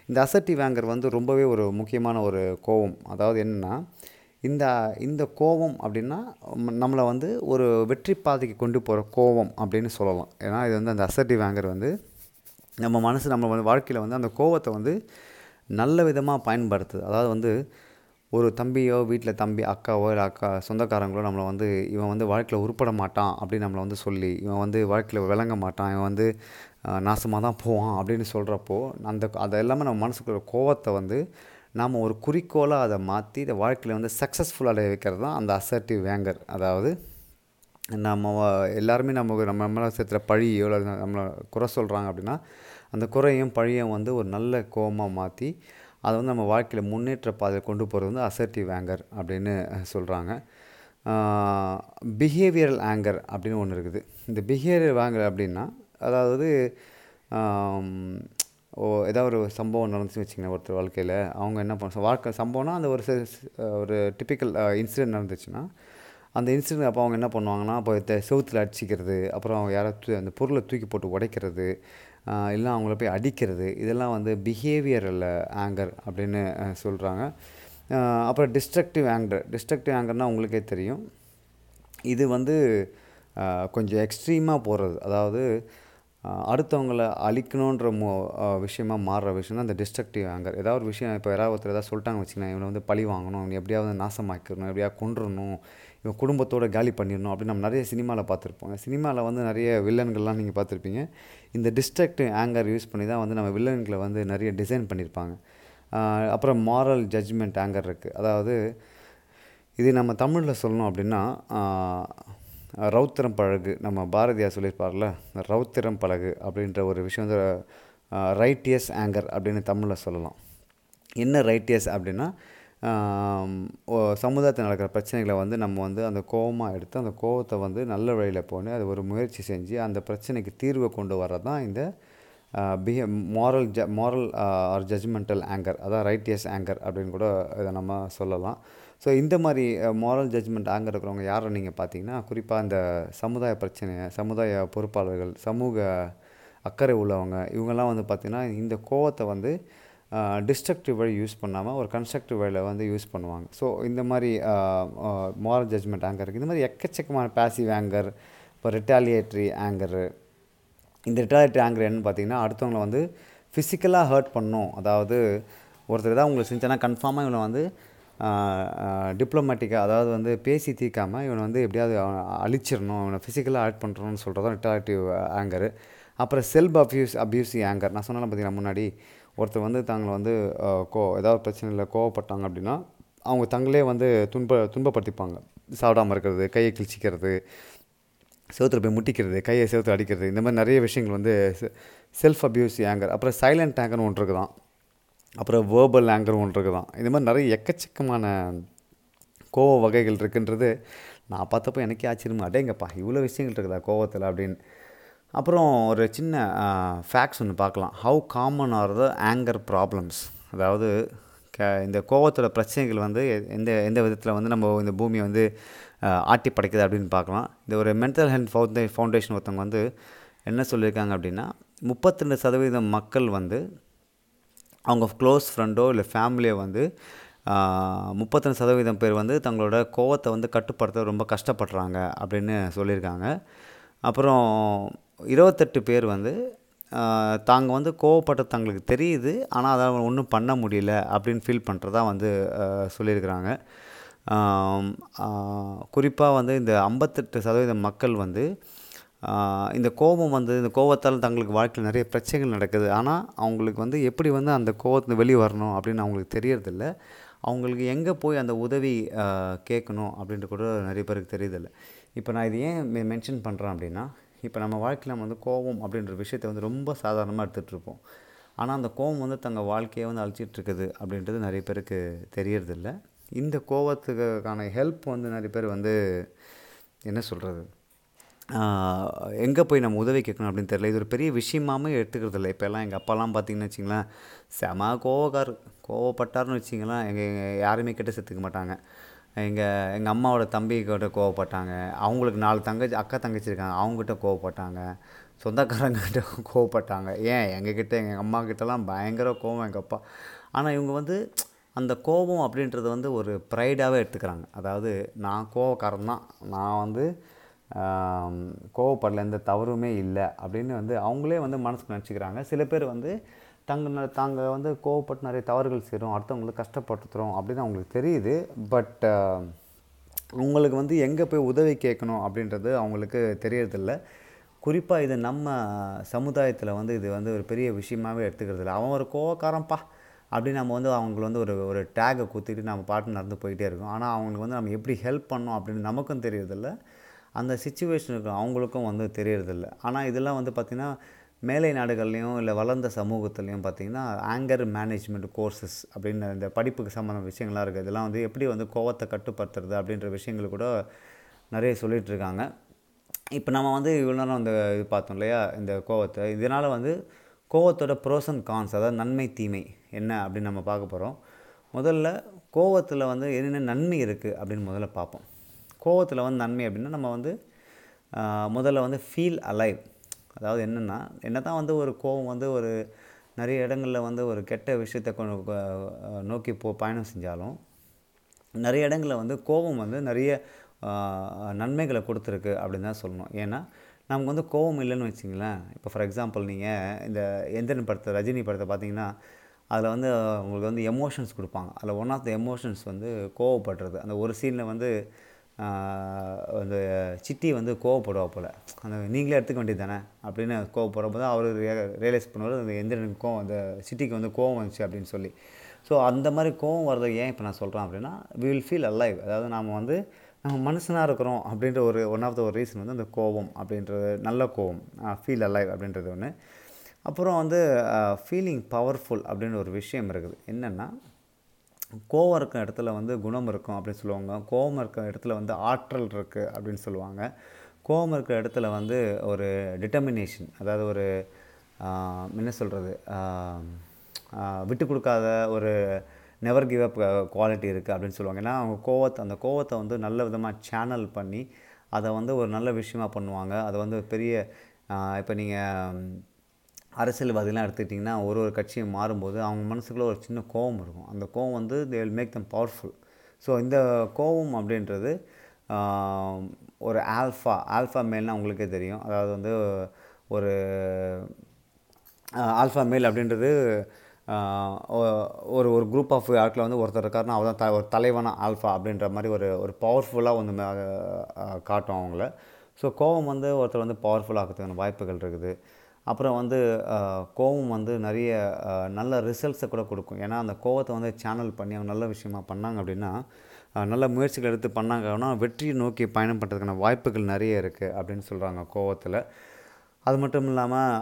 A: இந்த அசர்ட்டிவ் ஆங்கர் வந்து ரொம்பவே ஒரு முக்கியமான ஒரு கோவம் அதாவது என்னென்னா இந்த இந்த கோவம் அப்படின்னா நம்மளை வந்து ஒரு வெற்றி பாதைக்கு கொண்டு போகிற கோவம் அப்படின்னு சொல்லலாம். ஏன்னா இது வந்து அந்த அசர்ட்டிவ் ஆங்கர் வந்து நம்ம மனசு நம்ம வந்து வாழ்க்கையில் வந்து அந்த கோவத்தை வந்து நல்ல விதமாக பயன்படுத்துது. அதாவது வந்து ஒரு தம்பியோ வீட்டில் தம்பி அக்காவோ இல்லை அக்கா சொந்தக்காரங்களோ நம்மளை வந்து இவன் வந்து வாழ்க்கையில் உருப்பட மாட்டான் அப்படின்னு நம்மளை வந்து சொல்லி இவன் வந்து வாழ்க்கையில் விளங்க மாட்டான் இவன் வந்து நாசமாக தான் போவான் அப்படின்னு சொல்கிறப்போ அந்த அதை எல்லாமே நம்ம மனசுக்குள்ள கோவத்தை வந்து நாம் ஒரு குறிக்கோளாக அதை மாற்றி இந்த வாழ்க்கையில் வந்து சக்ஸஸ்ஃபுல் அடைய வைக்கிறது தான் அந்த அசர்ட்டிவ் வேங்கர் அதாவது நம்ம எல்லாருமே நம்ம நம்ம மேலே சேர்த்துற பழியோ இல்லை நம்மளை குறை சொல்கிறாங்க அப்படின்னா அந்த குறையும் பழியும் வந்து ஒரு நல்ல கோவமாக மாற்றி அதை வந்து நம்ம வாழ்க்கையில் முன்னேற்ற பாதையில் கொண்டு போகிறது வந்து அசர்ட்டிவ் ஆங்கர் அப்படின்னு சொல்கிறாங்க பிஹேவியரல் ஆங்கர் அப்படின்னு ஒன்று இருக்குது. இந்த பிஹேவியர் ஆங்கர் அப்படின்னா அதாவது ஓ ஏதாவது ஒரு சம்பவம் நடந்துச்சுன்னு வச்சுங்களேன் ஒருத்தர் வாழ்க்கையில். அவங்க என்ன பண்ண வாழ்க்கை சம்பவம்னா அந்த ஒரு ஒரு டிப்பிக்கல் இன்சிடென்ட் நடந்துச்சுன்னா அந்த இன்சிடென்ட் அப்போ அவங்க என்ன பண்ணுவாங்கன்னா இப்போ செவுத்தில் அடிச்சிக்கிறது அப்புறம் அவங்க யாராவது அந்த பொருளை தூக்கி போட்டு உடைக்கிறது இல்லை அவங்கள போய் அடிக்கிறது இதெல்லாம் வந்து பிஹேவியரில் ஆங்கர் அப்படின்னு சொல்கிறாங்க அப்புறம் டிஸ்ட்ரக்டிவ் ஆங்கர் டிஸ்ட்ரக்டிவ் ஆங்கர்னால் உங்களுக்கே தெரியும். இது வந்து கொஞ்சம் எக்ஸ்ட்ரீமாக போகிறது அதாவது அடுத்தவங்கள அழிக்கணுன்ற மோ விஷயமாக மாறுற விஷயம் அந்த டிஸ்ட்ரக்டிவ் ஆங்கர் ஏதாவது ஒரு விஷயம் இப்போ யாராவது ஒருத்தர் ஏதாவது சொல்லிட்டாங்க வச்சுக்கலாம் இவனை வந்து பழி வாங்கணும் இவனை எப்படியாவது நாசமாக்கிடணும் எப்படியாவது கொண்டுடணும் இவன் குடும்பத்தோடு காலி பண்ணிடணும் அப்படின்னு நம்ம நிறைய சினிமாவில் பார்த்துருப்போம். சினிமாவில் வந்து நிறைய வில்லன்கள்லாம் நீங்கள் பார்த்துருப்பீங்க. இந்த டிஸ்ட்ரக்ட் ஆங்கர் யூஸ் பண்ணி தான் வந்து நம்ம வில்லன்களை வந்து நிறைய டிசைன் பண்ணியிருப்பாங்க. அப்புறம் மாரல் ஜட்ஜ்மெண்ட் ஆங்கர் இருக்குது அதாவது இது நம்ம தமிழில் சொல்லணும் அப்படின்னா ரௌத்திரம் பழகு. நம்ம பாரதியார் சொல்லியிருப்பார்ல ரௌத்திரம் பழகு அப்படின்ற ஒரு விஷயம் வந்து ரைட்டியஸ் ஆங்கர் அப்படின்னு தமிழில் சொல்லலாம். என்ன ரைட்டியஸ் அப்படின்னா சமுதாயத்தில் நடக்கிற பிரச்சனைகளை வந்து நம்ம வந்து அந்த கோபமாக எடுத்து அந்த கோபத்தை வந்து நல்ல வழியில் போன அது ஒரு முயற்சி செஞ்சு அந்த பிரச்சனைக்கு தீர்வை கொண்டு வர்றது தான் இந்த behavioural the moral or judgmental anger அதான் ரைட்டியஸ் ஆங்கர் அப்படின்னு கூட இதை நம்ம சொல்லலாம். ஸோ இந்த மாதிரி மாரல் ஜட்ஜ்மெண்ட் ஆங்கர் இருக்கிறவங்க யாரை நீங்கள் பார்த்தீங்கன்னா குறிப்பாக இந்த சமுதாய பிரச்சனை சமுதாய பொறுப்பாளர்கள் சமூக அக்கறை உள்ளவங்க இவங்கெல்லாம் வந்து பார்த்திங்கன்னா இந்த கோவத்தை வந்து டிஸ்ட்ரக்டிவ் வழி யூஸ் பண்ணாமல் ஒரு கன்ஸ்ட்ரக்டிவ் வழியில் வந்து யூஸ் பண்ணுவாங்க. ஸோ இந்த மாதிரி மாரல் ஜட்ஜ்மெண்ட் ஆங்கர் இந்த மாதிரி எக்கச்சக்கமான பேசிவ் ஆங்கர் இப்போ ரிட்டாலியேட்ரி ஆங்கரு இந்த ரிட்டாலியேட்ரி ஆங்கர் என்னன்னு பார்த்தீங்கன்னா அடுத்தவங்களை வந்து ஃபிசிக்கலாக ஹர்ட் பண்ணும். அதாவது ஒருத்தர் ஏதாவது உங்களுக்கு செஞ்சேன்னா கன்ஃபார்மாக இவனை வந்து டிப்ளமேட்டிக்காக அதாவது வந்து பேசி தீர்க்காமல் இவனை வந்து எப்படியாவது அழிச்சிடணும் இவனை ஃபிசிக்கலாக ஆட் பண்ணுறோன்னு சொல்கிறது தான் ரிட்டாலிட்டிவ் ஆங்கரு அப்புறம் செல்ஃப் அப்யூஸ் அப்யூசி ஆங்கர் நான் சொன்னாலும் பார்த்தீங்கன்னா முன்னாடி? ஒருத்தர் வந்து தாங்களை வந்து கோ ஏதாவது பிரச்சனையில் கோவப்பட்டாங்க அப்படின்னா அவங்க தங்களே வந்து துன்ப துன்பப்படுத்திப்பாங்க. சாப்பிடாமல் இருக்கிறது கையை கிழிச்சிக்கிறது செவத்தில் போய் முட்டிக்கிறது கையை செவத்தில் அடிக்கிறது இந்த மாதிரி நிறைய விஷயங்கள் வந்து செல்ஃப் அப்யூஸ் ஆங்கர் அப்புறம் சைலண்ட் ஆங்கர்னு ஒன்று இருக்குதான். அப்புறம் வேர்பல் ஆங்கர் ஒன்று இருக்குது தான் இந்த மாதிரி நிறைய எக்கச்சக்கமான கோவ வகைகள் இருக்குன்றது நான் பார்த்தப்போ எனக்கே ஆச்சரியமா அடேங்கப்பா இவ்வளோ விஷயங்கள் இருக்குதா கோவத்தில் அப்படின்னு. அப்புறம் ஒரு சின்ன ஃபேக்ட்ஸ் ஒன்று பார்க்கலாம். How common are the anger problems அதாவது க இந்த கோவத்தோட பிரச்சனைகள் வந்து எந்த எந்த விதத்தில் வந்து நம்ம இந்த பூமியை வந்து ஆட்டி படைக்குது அப்படின்னு பார்க்கலாம். இந்த ஒரு மென்டல் ஹெல்த் ஃபவுண்டே ஃபவுண்டேஷன் ஒருத்தவங்க வந்து என்ன சொல்லியிருக்காங்க அப்படின்னா முப்பத்திரெண்டு சதவீதம் மக்கள் வந்து அவங்க க்ளோஸ் ஃப்ரெண்டோ இல்லை ஃபேமிலியோ வந்து முப்பத்தஞ்சு சதவீதம் பேர் வந்து தங்களோட கோவத்தை வந்து கட்டுப்படுத்த ரொம்ப கஷ்டப்படுறாங்க அப்படின்னு சொல்லியிருக்காங்க. அப்புறம் இருபத்தெட்டு பேர் வந்து தாங்க வந்து கோவப்பட்ட தங்களுக்கு தெரியுது ஆனால் அதை ஒன்றும் பண்ண முடியல அப்படின்னு ஃபீல் பண்ணுறதா வந்து சொல்லியிருக்கிறாங்க. குறிப்பாக வந்து இந்த ஐம்பத்தெட்டு சதவீதம் மக்கள் வந்து இந்த கோபம் வந்து இந்த கோபத்தால் தங்களுக்கு வாழ்க்கையில் நிறைய பிரச்சனைகள் நடக்குது. ஆனால் அவங்களுக்கு வந்து எப்படி வந்து அந்த கோவத்தை வெளியே வரணும் அப்படின்னு அவங்களுக்கு தெரியறதில்ல. அவங்களுக்கு எங்கே போய் அந்த உதவி கேட்கணும் அப்படின்ட்டு கூட நிறைய பேருக்கு தெரியுதில்லை. இப்போ நான் இது ஏன் மென்ஷன் பண்ணுறேன் அப்படின்னா இப்போ நம்ம வாழ்க்கையில் நம்ம வந்து கோபம் அப்படின்ற விஷயத்தை வந்து ரொம்ப சாதாரணமாக எடுத்துகிட்ருப்போம். ஆனால் அந்த கோபம் வந்து தங்கள் வாழ்க்கையை வந்து அழிச்சிட்ருக்குது அப்படின்றது நிறைய பேருக்கு தெரியறதில்ல. இந்த கோவத்துக்கான ஹெல்ப் வந்து நிறைய பேர் வந்து என்ன சொல்கிறது எங்கே போய் நம்ம உதவி கேட்கணும் அப்படின்னு தெரியல. இது ஒரு பெரிய விஷயமாமே எடுத்துக்கிறது இல்லை இப்போல்லாம் எங்கள் அப்பாலாம் பார்த்தீங்கன்னு வச்சிங்களேன் செம கோவக்கார் கோவப்பட்டார்னு வச்சிங்களேன் எங்கள் யாருமே கெட்ட செத்துக்க மாட்டாங்க. எங்கள் எங்கள் அம்மாவோட தம்பிக்கிட்ட கோவப்பட்டாங்க. அவங்களுக்கு நாலு தங்கச்சி அக்கா தங்கச்சி இருக்காங்க. அவங்ககிட்ட கோவப்பட்டாங்க. சொந்தக்காரங்கிட்ட கோவப்பட்டாங்க. ஏன்? எங்ககிட்ட எங்கள் அம்மா கிட்டலாம் பயங்கர கோவம் எங்கள் அப்பா. ஆனால் இவங்க வந்து அந்த கோபம் அப்படின்றது வந்து ஒரு ப்ரைடாகவே எடுத்துக்கிறாங்க. அதாவது நான் கோவக்காரன் தான். நான் வந்து கோவப்படல எந்த தவறுமே இல்லை அப்படின்னு வந்து அவங்களே வந்து மனசுக்கு நினச்சிக்கிறாங்க. சில பேர் வந்து தங்க தாங்க வந்து கோவப்பட்டு நிறைய தவறுகள் செய்கிறோம் அடுத்தவங்களுக்கு கஷ்டப்படுத்துகிறோம் அப்படின்னு அவங்களுக்கு தெரியுது. பட் உங்களுக்கு வந்து எங்கே போய் உதவி கேட்கணும் அப்படின்றது அவங்களுக்கு தெரியறதில்ல. குறிப்பாக இது நம்ம சமுதாயத்தில் வந்து இது வந்து ஒரு பெரிய விஷயமாகவே எடுத்துக்கிறது இல்லை அவன் ஒரு கோவக்காரன்ப்பா அப்படின்னு நம்ம வந்து அவங்களை வந்து ஒரு ஒரு டேகை குத்திட்டு நம்ம பாட்டு நடந்து போயிட்டே இருக்கோம். ஆனால் அவங்களுக்கு வந்து நம்ம எப்படி ஹெல்ப் பண்ணோம் அப்படின்னு நமக்கும் தெரியறதில்ல. அந்த சுச்சுவேஷனுக்கு அவங்களுக்கும் வந்து தெரியறதில்ல. ஆனால் இதெல்லாம் வந்து பார்த்திங்கன்னா மேலை நாடுகள்லேயும் இல்லை வளர்ந்த சமூகத்துலேயும் பார்த்திங்கன்னா ஆங்கர் மேனேஜ்மெண்ட் கோர்சஸ் அப்படின்னு இந்த படிப்புக்கு சம்மந்த விஷயங்கள்லாம் இருக்குது. இதெல்லாம் வந்து எப்படி வந்து கோவத்தை கட்டுப்படுத்துறது அப்படின்ற விஷயங்கள் கூட நிறைய சொல்லிகிட்டு இருக்காங்க இப்போ நம்ம வந்து இவ்வளோ நேரம் அந்த இது பார்த்தோம் இல்லையா இந்த கோவத்தை. இதனால் வந்து கோவத்தோட ப்ரோஸ் அண்ட் கான்ஸ் அதாவது நன்மை தீமை என்ன அப்படின்னு நம்ம பார்க்க போகிறோம். முதல்ல கோவத்தில் வந்து என்னென்ன நன்மை இருக்குது அப்படின்னு முதல்ல பார்ப்போம். கோவத்தில் வந்து நன்மை அப்படின்னா நம்ம வந்து முதல்ல வந்து ஃபீல் அலைவ் அதாவது என்னென்னா என்ன தான் வந்து ஒரு கோவம் வந்து ஒரு நிறைய இடங்களில் வந்து ஒரு கெட்ட விஷயத்தை கொண்டு நோக்கி போ பயணம் செஞ்சாலும் நிறைய இடங்களில் வந்து கோபம் வந்து நிறைய நன்மைகளை கொடுத்துருக்கு அப்படின்னு தான் சொல்லணும். ஏன்னா நமக்கு வந்து கோபம் இல்லைன்னு வச்சிங்களேன் இப்போ ஃபார் எக்ஸாம்பிள் நீங்கள் இந்த எந்திரன் படத்தை ரஜினி படத்தை பார்த்தீங்கன்னா அதில் வந்து உங்களுக்கு வந்து எமோஷன்ஸ் கொடுப்பாங்க. அதில் ஒன் ஆஃப் த எமோஷன்ஸ் வந்து கோவப்படுறது. அந்த ஒரு சீனில் வந்து அந்த சிட்டி வந்து கோவப்படுவா போல். அந்த நீங்களே எடுத்துக்க வேண்டியது தானே அப்படின்னு கோவப்படும்போது அவர் ரியலைஸ் பண்ணுவார். அந்த எந்திரனுக்கு கோவம் அந்த சிட்டிக்கு வந்து கோவம் வந்துச்சு அப்படின்னு சொல்லி. ஸோ அந்த மாதிரி கோவம் வர்றது ஏன் இப்போ நான் சொல்கிறேன் அப்படின்னா வி வில் ஃபீல் அலைவ் அதாவது நாம் வந்து நம்ம மனுஷனாக இருக்கிறோம் அப்படின்ற ஒரு ஒன் ஆஃப் த ஒரு ரீசன் வந்து அந்த கோவம் அப்படின்றது நல்ல கோவம் ஃபீல் அலைவ் அப்படின்றது ஒன்று அப்புறம் வந்து ஃபீலிங் பவர்ஃபுல் அப்படின்ற ஒரு விஷயம் இருக்குது. என்னென்னா கோவம் இருக்கிற இடத்துல வந்து குணம் இருக்கும் அப்படின்னு சொல்லுவாங்க. கோவம் இருக்கிற இடத்துல வந்து ஆற்றல் இருக்குது அப்படின்னு சொல்லுவாங்க. கோவம் இருக்கிற இடத்துல வந்து ஒரு டிட்டர்மினேஷன் அதாவது ஒரு என்ன சொல்கிறது விட்டு கொடுக்காத ஒரு நெவர் கிவ் அப் குவாலிட்டி இருக்குது அப்படின்னு சொல்லுவாங்க. ஏன்னா அவங்க கோவத்தை அந்த கோவத்தை வந்து நல்ல விதமாக சேனல் பண்ணி அதை வந்து ஒரு நல்ல விஷயமா பண்ணுவாங்க. அதை வந்து பெரிய இப்போ நீங்கள் அரசியல்வாதிலாம் எடுத்துக்கிட்டிங்கன்னா ஒரு ஒரு கட்சியும் மாறும்போது அவங்க மனசுக்குள்ளே ஒரு சின்ன கோவம் இருக்கும். அந்த கோவம் வந்து they will make them powerful so இந்த கோவம் அப்படின்றது ஒரு ஆல்ஃபா ஆல்ஃபா மேல்னா உங்களுக்கே தெரியும். அதாவது வந்து ஒரு ஆல்ஃபா மேல் அப்படின்றது ஒரு ஒரு குரூப் ஆஃப் ஆட்களை வந்து ஒருத்தர் இருக்காருன்னா அவர் தான் த ஒரு தலைவன ஆல்ஃபா அப்படின்ற மாதிரி ஒரு ஒரு பவர்ஃபுல்லாக வந்து காட்டும் அவங்கள. ஸோ கோவம் வந்து ஒருத்தர் வந்து பவர்ஃபுல்லாகிறதுக்கான வாய்ப்புகள் இருக்குது. அப்புறம் வந்து கோவம் வந்து நிறைய நல்ல ரிசல்ட்ஸை கூட கொடுக்கும். ஏன்னா அந்த கோவத்தை வந்து சேனல் பண்ணி அவங்க நல்ல விஷயமா பண்ணாங்க அப்படின்னா நல்ல முயற்சிகள் எடுத்து பண்ணாங்கன்னா வெற்றியை நோக்கி பயணம் பண்ணுறதுக்கான வாய்ப்புகள் நிறைய இருக்குது அப்படின்னு சொல்கிறாங்க கோவத்தில். அது மட்டும் இல்லாமல்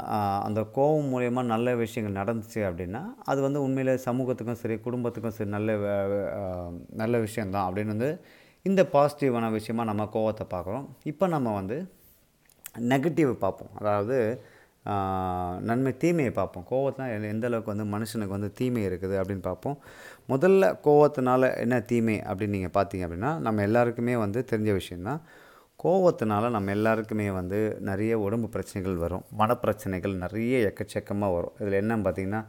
A: அந்த கோவம் மூலயமா நல்ல விஷயங்கள் நடந்துச்சு அப்படின்னா அது வந்து உண்மையில் சமூகத்துக்கும் சரி குடும்பத்துக்கும் சரி நல்ல நல்ல விஷயந்தான் அப்படின்னு வந்து இந்த பாசிட்டிவான விஷயமா நம்ம கோவத்தை பார்க்குறோம். இப்போ நம்ம வந்து நெகட்டிவ் பார்ப்போம். அதாவது நன்மை தீமையை பார்ப்போம். கோவத்தினால் எந்த- அளவுக்கு வந்து மனுஷனுக்கு வந்து தீமை இருக்குது அப்படின்னு பார்ப்போம். முதல்ல கோவத்தினால என்ன தீமை அப்படின்னு நீங்கள் பார்த்தீங்க அப்படின்னா நம்ம எல்லாருக்குமே வந்து தெரிஞ்ச விஷயந்தான் கோவத்தினால நம்ம எல்லாருக்குமே வந்து நிறைய உடம்பு பிரச்சனைகள் வரும். மனப்பிரச்சனைகள் நிறைய எக்கச்சக்கமாக வரும். இதில் என்னன்னு பார்த்தீங்கன்னா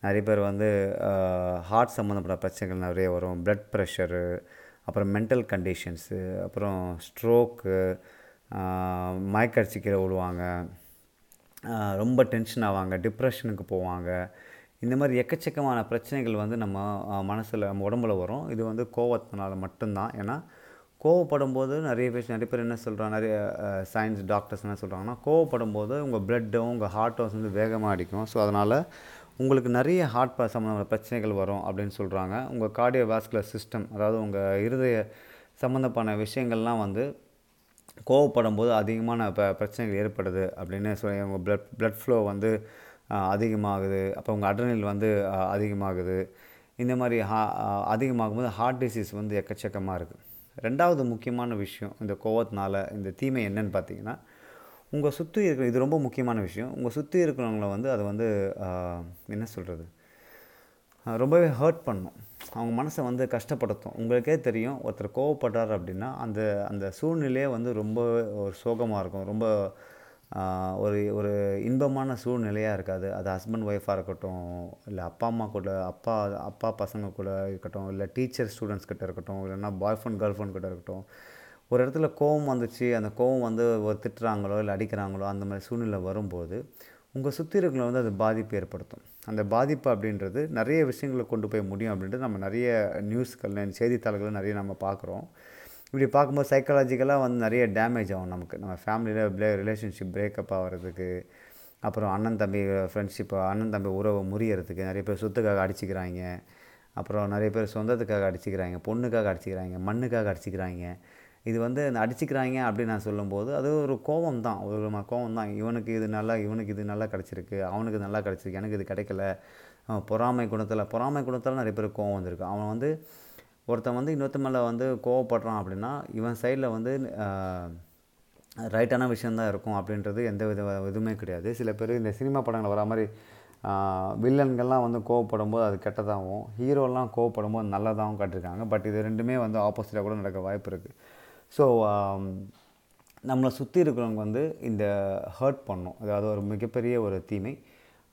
A: நிறைய பேர் வந்து ஹார்ட் சம்மந்தப்பட்ட பிரச்சனைகள் நிறைய வரும். ப்ளட் ப்ரெஷரு அப்புறம் மென்டல் கண்டிஷன்ஸு அப்புறம் ஸ்ட்ரோக்கு மயக்கடிச்சிக்கிற விழுவாங்க. ரொம்ப டென்ஷன் ஆவாங்க டிப்ரெஷனுக்கு போவாங்க. இந்த மாதிரி எக்கச்சக்கமான பிரச்சனைகள் வந்து நம்ம மனசில் நம்ம உடம்புல வரும். இது வந்து கோவத்தினால மட்டும்தான். ஏன்னா கோவப்படும் போது நிறைய பேர் நிறைய பேர் என்ன சொல்கிறாங்க நிறைய சயின்ஸ் டாக்டர்ஸ் என்ன சொல்கிறாங்கன்னா கோவப்படும் போது உங்கள் பிளட்டும் உங்கள் ஹார்ட்டும் வந்து வேகமாக அடிக்கும். ஸோ அதனால் உங்களுக்கு நிறைய ஹார்ட் சம்மந்தமான பிரச்சனைகள் வரும் அப்படின்னு சொல்கிறாங்க உங்கள் கார்டியோ வாஸ்குலர் சிஸ்டம் அதாவது உங்கள் இருதய சம்மந்தமான விஷயங்கள்லாம் வந்து கோவப்படும் போது அதிகமான ப பிரச்சனைகள் ஏற்படுது அப்படின்னு சொல்லி உங்கள் ப்ளட் ப்ளட் ஃப்ளோ வந்து அதிகமாகுது. அப்போ உங்கள் அட்ரனல் வந்து அதிகமாகுது. இந்த மாதிரி ஹா அதிகமாகும்போது ஹார்ட் டிசீஸ் வந்து எக்கச்சக்கமாக இருக்குது ரெண்டாவது முக்கியமான விஷயம் இந்த கோவத்தினால இந்த தீமை என்னன்னு பார்த்தீங்கன்னா உங்கள் சுற்றி இருக்கிற இது ரொம்ப முக்கியமான விஷயம். உங்கள் சுற்றி இருக்கிறவங்கள வந்து அது வந்து என்ன சொல்கிறது ரொம்பவே ஹர்ட் பண்ணும். அவங்க மனசை வந்து கஷ்டப்படுத்தும். உங்களுக்கே தெரியும் ஒருத்தர் கோவப்படுறார் அப்படின்னா அந்த அந்த சூழ்நிலையே வந்து ரொம்ப ஒரு சோகமாக இருக்கும். ரொம்ப ஒரு ஒரு இன்பமான சூழ்நிலையாக இருக்காது. அது ஹஸ்பண்ட் ஒய்ஃபாக இருக்கட்டும் இல்லை அப்பா அம்மா கூட அப்பா அப்பா பசங்க கூட இருக்கட்டும் இல்லை டீச்சர் ஸ்டூடெண்ட்ஸ் கிட்ட இருக்கட்டும் இல்லைன்னா பாய் ஃப்ரெண்ட் கேர்ள் ஃப்ரெண்ட் கிட்ட இருக்கட்டும் ஒரு இடத்துல கோவம் வந்துச்சு. அந்த கோவம் வந்து ஒரு திட்டுறாங்களோ இல்லை அடிக்கிறாங்களோ அந்த மாதிரி சூழ்நிலை வரும்போது உங்கள் சுற்றி இருக்கிறவங்க வந்து அது பாதிப்பு ஏற்படுத்தும். அந்த பாதிப்பு அப்படின்றது நிறைய விஷயங்களை கொண்டு போய் முடியும் அப்படின்றது நம்ம நிறைய நியூஸ்கள் செய்தித்தாள்களை நிறைய நம்ம பார்க்குறோம். இப்படி பார்க்கும்போது சைக்காலஜிக்கலாக வந்து நிறைய டேமேஜ் ஆகும் நமக்கு. நம்ம ஃபேமிலியில் ப்ளே ரிலேஷன்ஷிப் பிரேக்கப் ஆகிறதுக்கு அப்புறம் அண்ணன் தம்பி ஃப்ரெண்ட்ஷிப் அண்ணன் தம்பி உறவை முறியறதுக்கு நிறைய பேர் சொத்துக்காக அடிச்சிக்கிறாங்க. அப்புறம் நிறைய பேர் சொந்தத்துக்காக அடிச்சிக்கிறாங்க பொண்ணுக்காக அடிச்சிக்கிறாங்க மண்ணுக்காக அடிச்சிக்கிறாங்க. இது வந்து இந்த அடிச்சுக்கிறாங்க அப்படின்னு நான் சொல்லும்போது அது ஒரு கோபம் தான் ஒரு விதமான கோபம் தான் இவனுக்கு இது நல்லா இவனுக்கு இது நல்லா கிடச்சிருக்கு. அவனுக்கு இது நல்லா கிடச்சிருக்கு. எனக்கு இது கிடைக்கல. பொறாமை குணத்தில் பொறாமை குணத்தில் நிறைய பேர் கோவம் வந்திருக்கு. அவன் வந்து ஒருத்தன் வந்து இன்னொருத்த மேலே வந்து கோவப்படுறான் அப்படின்னா இவன் சைடில் வந்து ரைட்டான விஷயந்தான் இருக்கும் அப்படின்றது எந்த வித இதுவுமே கிடையாது. சில பேர் இந்த சினிமா படங்களில் வர மாதிரி வில்லன்கள்லாம் வந்து கோவப்படும் போது அது கெட்டதாகவும் ஹீரோலாம் கோவப்படும் போது நல்லதாகவும் காட்டியிருக்காங்க. பட் இது ரெண்டுமே வந்து ஆப்போசிட்டாக கூட நடக்க வாய்ப்பு இருக்குது ஸோ um, நம்மளை சுற்றி இருக்கிறவங்க வந்து இந்த ஹர்ட் பண்ணும். அதாவது ஒரு மிகப்பெரிய ஒரு தீமை.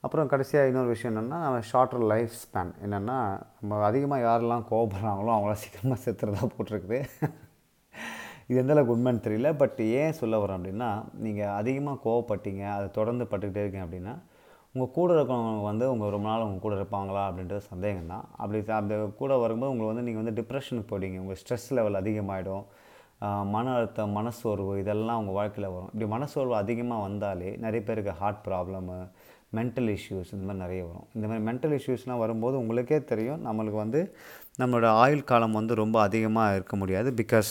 A: அப்புறம் கடைசியாக இன்னொரு விஷயம் என்னென்னா ஷார்ட்டர் லைஃப் ஸ்பேன் என்னென்னா நம்ம அதிகமாக யாரெல்லாம் கோவப்படுறாங்களோ அவங்களாம் சீக்கிரமாக செத்துறதா போட்டிருக்குது. இது எந்தளவுக்கு உண்மைன்னு தெரியல. பட் ஏன் சொல்ல வரேன் அப்படின்னா நீங்கள் அதிகமாக கோவப்பட்டீங்க அதை தொடர்ந்து பட்டுக்கிட்டே இருக்கீங்க அப்படின்னா உங்கள் கூட இருக்கிறவங்க வந்து உங்கள் ரொம்ப நாள் உங்கள் கூட இருப்பாங்களா அப்படின்றது சந்தேகம் தான் அப்படி அந்த கூட வரும்போது உங்களை வந்து நீங்கள் வந்து டிப்ரெஷனுக்கு போயிடுங்க உங்கள் ஸ்ட்ரெஸ் லெவல் அதிகமாகிடும் மன அழுத்தம் மனசோர்வு இதெல்லாம் அவங்க வாழ்க்கையில் வரும். இப்படி மனசோர்வு அதிகமாக வந்தாலே நிறைய பேருக்கு ஹார்ட் ப்ராப்ளமு மென்டல் இஷ்யூஸ் இந்த மாதிரி நிறைய வரும். இந்த மாதிரி மென்டல் இஷ்யூஸ்லாம் வரும்போது உங்களுக்கே தெரியும் நம்மளுக்கு வந்து நம்மளோட ஆயுள் காலம் வந்து ரொம்ப அதிகமாக இருக்க முடியாது. பிகாஸ்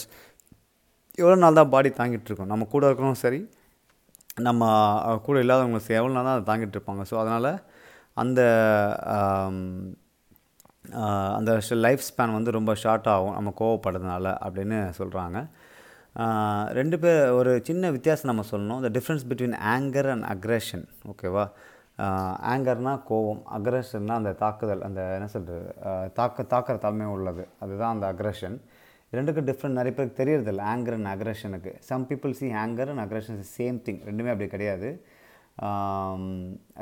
A: எவ்வளோ நாள் தான் பாடி தாங்கிட்டு இருக்கோம். நம்ம கூட இருக்கிறவங்க சரி நம்ம கூட இல்லாதவங்களும் சரி எவ்வளோ நாள் தான் அதை தாங்கிட்டு இருப்பாங்க. ஸோ அதனால் அந்த அந்த லைஃப் ஸ்பேன் வந்து ரொம்ப ஷார்ட் ஆகும். நம்ம கோவப்படுறதுனால அப்படின்னு சொல்கிறாங்க ரெண்டு பேர் ஒரு சின்ன வித்தியாசம் நம்ம சொல்லணும். The difference between anger and aggression ஓகேவா ஆங்கர்னால் கோவம் அக்ரெஷன்னா அந்த தாக்குதல் அந்த என்ன சொல்கிறது தாக்க தாக்கிற தன்மை உள்ளது. அதுதான் அந்த அக்ரெஷன் ரெண்டுக்கும் டிஃப்ரெண்ட் நிறைய பேருக்கு தெரியறதில்ல. Anger and அக்ரெஷனுக்கு some people see anger and aggression same thing ரெண்டுமே அப்படி கிடையாது.